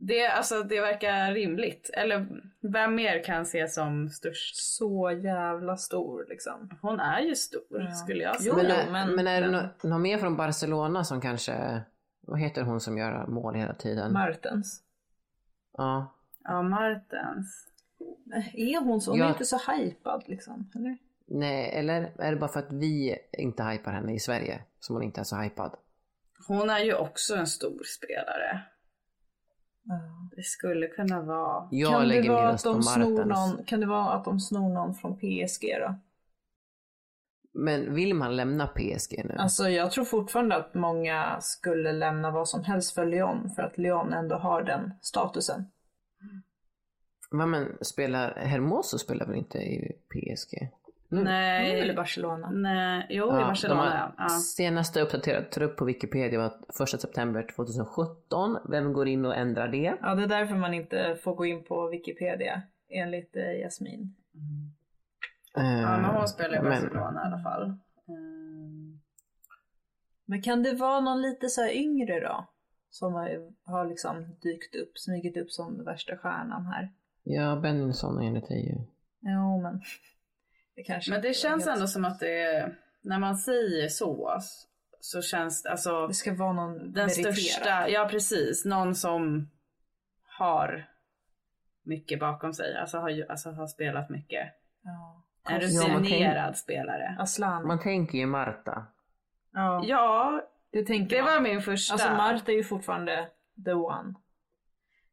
Det, alltså, det verkar rimligt. Eller vem mer kan ses som störst? Så jävla stor liksom. Hon är ju stor Ja. skulle jag Jo, säga. men, är, men- men, är det men- nå- någon mer från Barcelona som kanske... Vad heter hon som gör mål hela tiden? Martens. ja. Ja, Martens. Är hon så? Hon Ja. är inte så hypad liksom, eller? Nej, eller är det bara för att vi inte hypar henne i Sverige som hon inte är så hypad? Hon är ju också en stor spelare. Det skulle kunna vara. Jag kan, det lägger min vara att röst på de snor Martens. någon, kan det vara att de snor någon från PSG då? Men vill man lämna PSG nu? Alltså jag tror fortfarande att många skulle lämna vad som helst för Lyon för att Lyon ändå har den statusen. Va, men spelar Hermoso spelar väl inte i PSG? Nu- Hon är väl i Nej. Barcelona? Nej, jo i Ja, Barcelona de har ja. Senaste uppdaterade trupp på Wikipedia var 1 september 2017. Vem går in och ändrar det? Ja, det är därför man inte får gå in på Wikipedia enligt eh, Jasmin. Ja, men hon spelar i Eh, men- Barcelona i alla fall. Mm. Men kan det vara någon lite så här yngre då? Som har, har liksom dykt upp, smugit upp som värsta stjärnan här. Ja, Benningsson enligt dig ju. Jo, men det kanske Men det känns helt- ändå som att det är, när man säger så, så känns det alltså Det ska vara någon den meriterad. största, ja precis, någon som har mycket bakom sig, alltså har, alltså har spelat mycket. Ja. En Ja, rutinerad spelare. Aslan. Man tänker ju Marta. Ja, Ja, det tänker det man. var min första. Alltså Marta är ju fortfarande the one.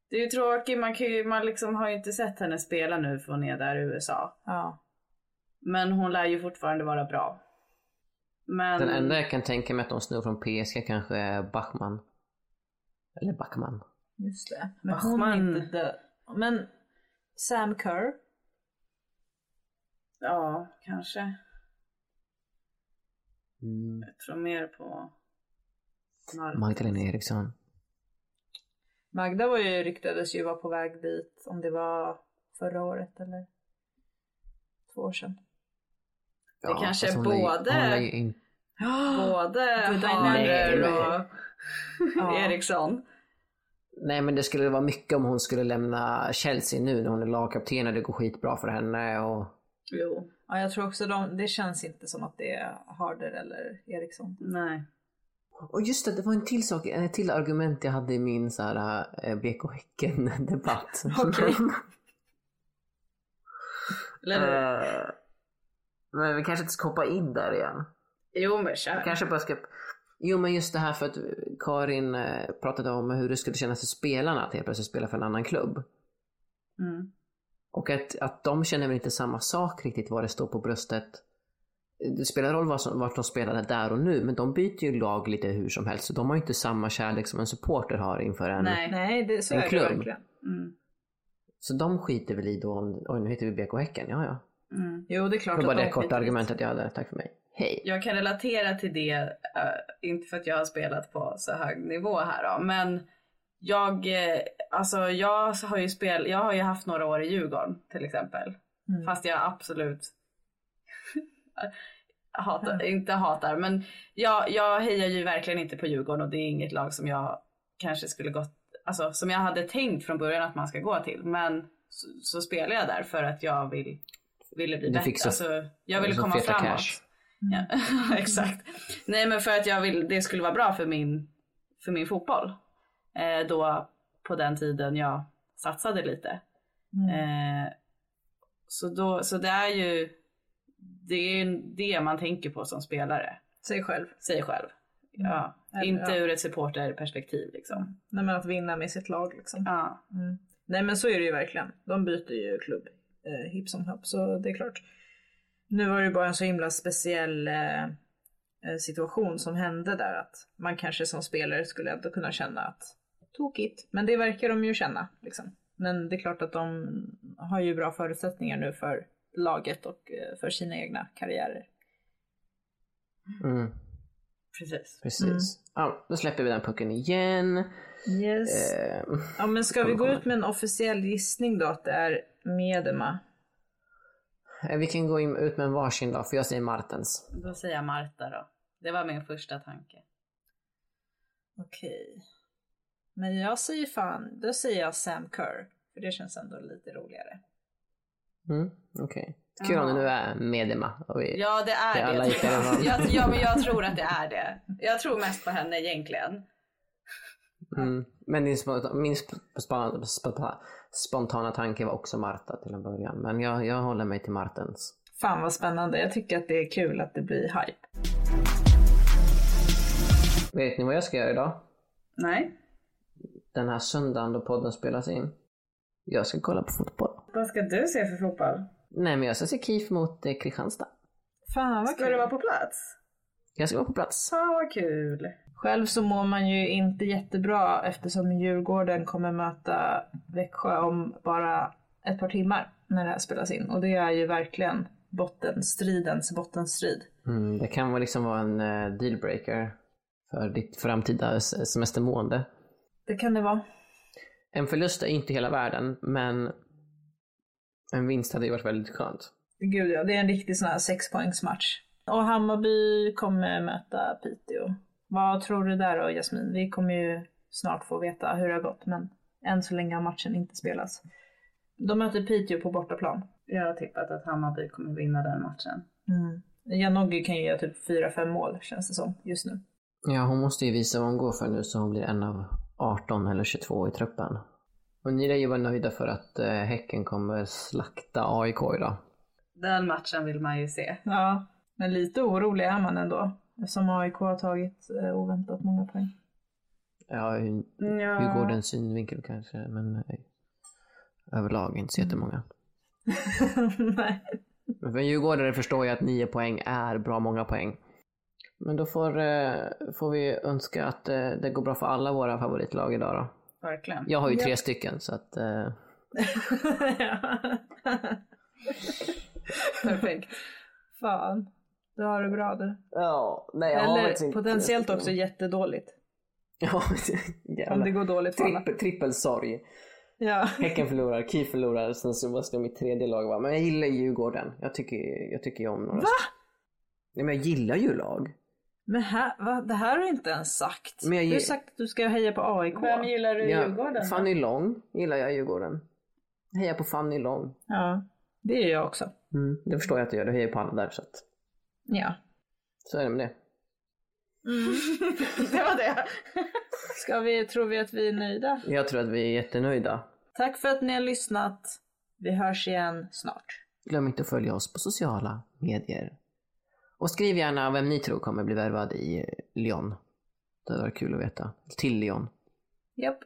Det är ju tråkigt, man, kan ju, man liksom har ju inte sett henne spela nu för hon är där i USA. Ja. Men hon lär ju fortfarande vara bra. Men... Den enda jag kan tänka mig att de snor från PSG kanske är Bachman. Eller Backman. Just det. Men hon är inte the... Men Sam Kerr. Ja, kanske. Mm. Jag tror mer på Marta. Magdalena Eriksson. Magda var ju, ryktades ju vara på väg dit om det var förra året eller två år sedan. Det kanske fast är både- ju in- Både Harer dynamic. och Ja. Eriksson. Nej men det skulle vara mycket om hon skulle lämna Chelsea nu när hon är lagkapten och det går skitbra för henne och... Jo, Ja, jag tror också de, det känns inte som att det är Harder eller Eriksson. nej. Och just det, det var en till sak, ett till argument jag hade i min så här äh, BK Häcken-debatt. Okej. Eller? Eh, men vi kanske inte ska hoppa in där igen. Jo men kör. Kanske bara ska... Jo men just det här för att Karin eh, pratade om hur det skulle kännas för spelarna att helt plötsligt spela för en annan klubb. Mm. Och att, att de känner väl inte samma sak riktigt vad det står på bröstet. Det spelar roll som, vart de spelade där och nu men de byter ju lag lite hur som helst så de har ju inte samma kärlek som en supporter har inför en. Nej. Nej, det, så En är det klubb. verkligen. Mm. Så de skiter väl i då om, oj nu heter vi BK Häcken, ja ja. Mm. Jo, det är klart Det var bara det de korta argumentet jag hade, tack för mig. Hej. Jag kan relatera till det, eh, inte för att jag har spelat på så hög nivå här då, men jag, eh, alltså jag har ju spel, jag har ju haft några år i Djurgården till exempel. Mm. Fast jag absolut hatar, inte hatar, men jag, jag hejar ju verkligen inte på Djurgården och det är inget lag som jag kanske skulle gått, alltså som jag hade tänkt från början att man ska gå till. Men så, så spelar jag där för att jag vill, ville bli Du bättre. så- alltså, jag ville så komma framåt. cash. Ja, exakt. Nej men för att jag vill, det skulle vara bra för min, för min fotboll. Eh, då på den tiden jag satsade lite. Mm. Eh, så, då, så det är ju det, är ju det man tänker på som spelare. Sig själv. Säg själv. Ja, Eller, inte ja. ur ett supporterperspektiv liksom. Nej, men att vinna med sitt lag liksom. Ja. Mm. Nej men så är det ju verkligen. De byter ju klubb eh, hipp som happ så det är klart. Nu var det ju bara en så himla speciell eh, eh, situation som hände där att man kanske som spelare skulle ändå kunna känna att tokigt. Men det verkar de ju känna liksom. Men det är klart att de har ju bra förutsättningar nu för laget och eh, för sina egna karriärer. Mm, Precis. precis. Ja, då släpper vi den pucken igen. Yes. Eh, Ja men ska vi gå ut med en officiell gissning då att det är Medema? eh, vi kan gå in, ut med en varsin då, för jag säger Martens. Då säger jag Marta då. Det var min första tanke. Okej. Men jag säger fan, då säger jag Sam Kerr. För det känns ändå lite roligare. Mm, Okej. Kul om det nu är Medema. Och vi, Ja, det är Det alla jag. Jag, ja, men jag tror att det är det. Jag tror mest på henne egentligen. mm, men din, sp- min sp- sp- sp- spontana tanke var också Marta till en början. Men jag, jag håller mig till Martens. Fan vad spännande. Jag tycker att det är kul att det blir hype. Vet ni vad jag ska göra idag? Nej. Den här söndagen då podden spelas in. Jag ska kolla på fotboll. Vad ska du se för fotboll? Nej men jag ska se KIF mot eh, Kristianstad. Fan vad Ska kul. du vara på plats? Jag ska vara på plats. Fan vad kul. Själv så mår man ju inte jättebra eftersom Djurgården kommer möta Växjö om bara ett par timmar när det här spelas in. Och det är ju verkligen bottenstridens bottenstrid. Mm, det kan väl liksom vara en eh, dealbreaker för ditt framtida semestermående. Det kan det vara. En förlust är inte hela världen, men en vinst hade ju varit väldigt skönt. Gud ja, det är en riktig sån här sexpoängsmatch. Och Hammarby kommer möta Piteå. Vad tror du där då Jasmin? Vi kommer ju snart få veta hur det har gått men än så länge har matchen inte spelats. De möter Piteå på bortaplan. Jag har tippat att Hammarby kommer vinna den matchen. Mm. Janogy kan ju göra typ 4-5 mål känns det som just nu. Ja, hon måste ju visa vad hon går för nu så hon blir en av 18 eller 22 i truppen. Och ni lär ju vara nöjda för att eh, Häcken kommer slakta AIK idag. Den matchen vill man ju se. Ja, men lite orolig är man ändå. Eftersom AIK har tagit eh, oväntat många poäng. Ja, hur, Ja. Djurgårdens synvinkel kanske, men eh, överlag inte så jättemånga. Nej. Men för en djurgårdare förstår jag att 9 poäng är bra många poäng. Men då får, eh, får vi önska att eh, det går bra för alla våra favoritlag idag då. Verkligen. Jag har ju tre stycken så att... Eh, ja. Perfekt. Fan. Du har det bra du. ja, nej jag har faktiskt Eller inte potentiellt också jättedåligt. Ja, Om det går dåligt för alla. Trippel, trippelsorg. Ja. Häcken förlorar, KIF förlorar, sen så måste jag mitt tredje lag vara. Men jag gillar Djurgården. Jag tycker, jag tycker ju om några. Va? Nej men jag gillar ju lag. Men här, va? det här har du inte ens sagt. Men jag Du har sagt att du ska heja på AIK. Vem gillar du i Ja, Djurgården? Fanny Long gillar jag i Djurgården. Jag hejar på Fanny Long. Ja, det är jag också. Mm, det förstår jag att du gör, du hejar på alla där så att, Ja. så är det med det. det var det. Ska vi, tror vi att vi är nöjda? Jag tror att vi är jättenöjda. Tack för att ni har lyssnat. Vi hörs igen snart. Glöm inte att följa oss på sociala medier. Och skriv gärna vem ni tror kommer bli värvad i Lyon. Det hade varit kul att veta. Till Lyon. Japp.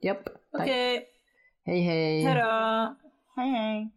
Japp. tack. Okej. Hej hej. Hej då. Hej hej.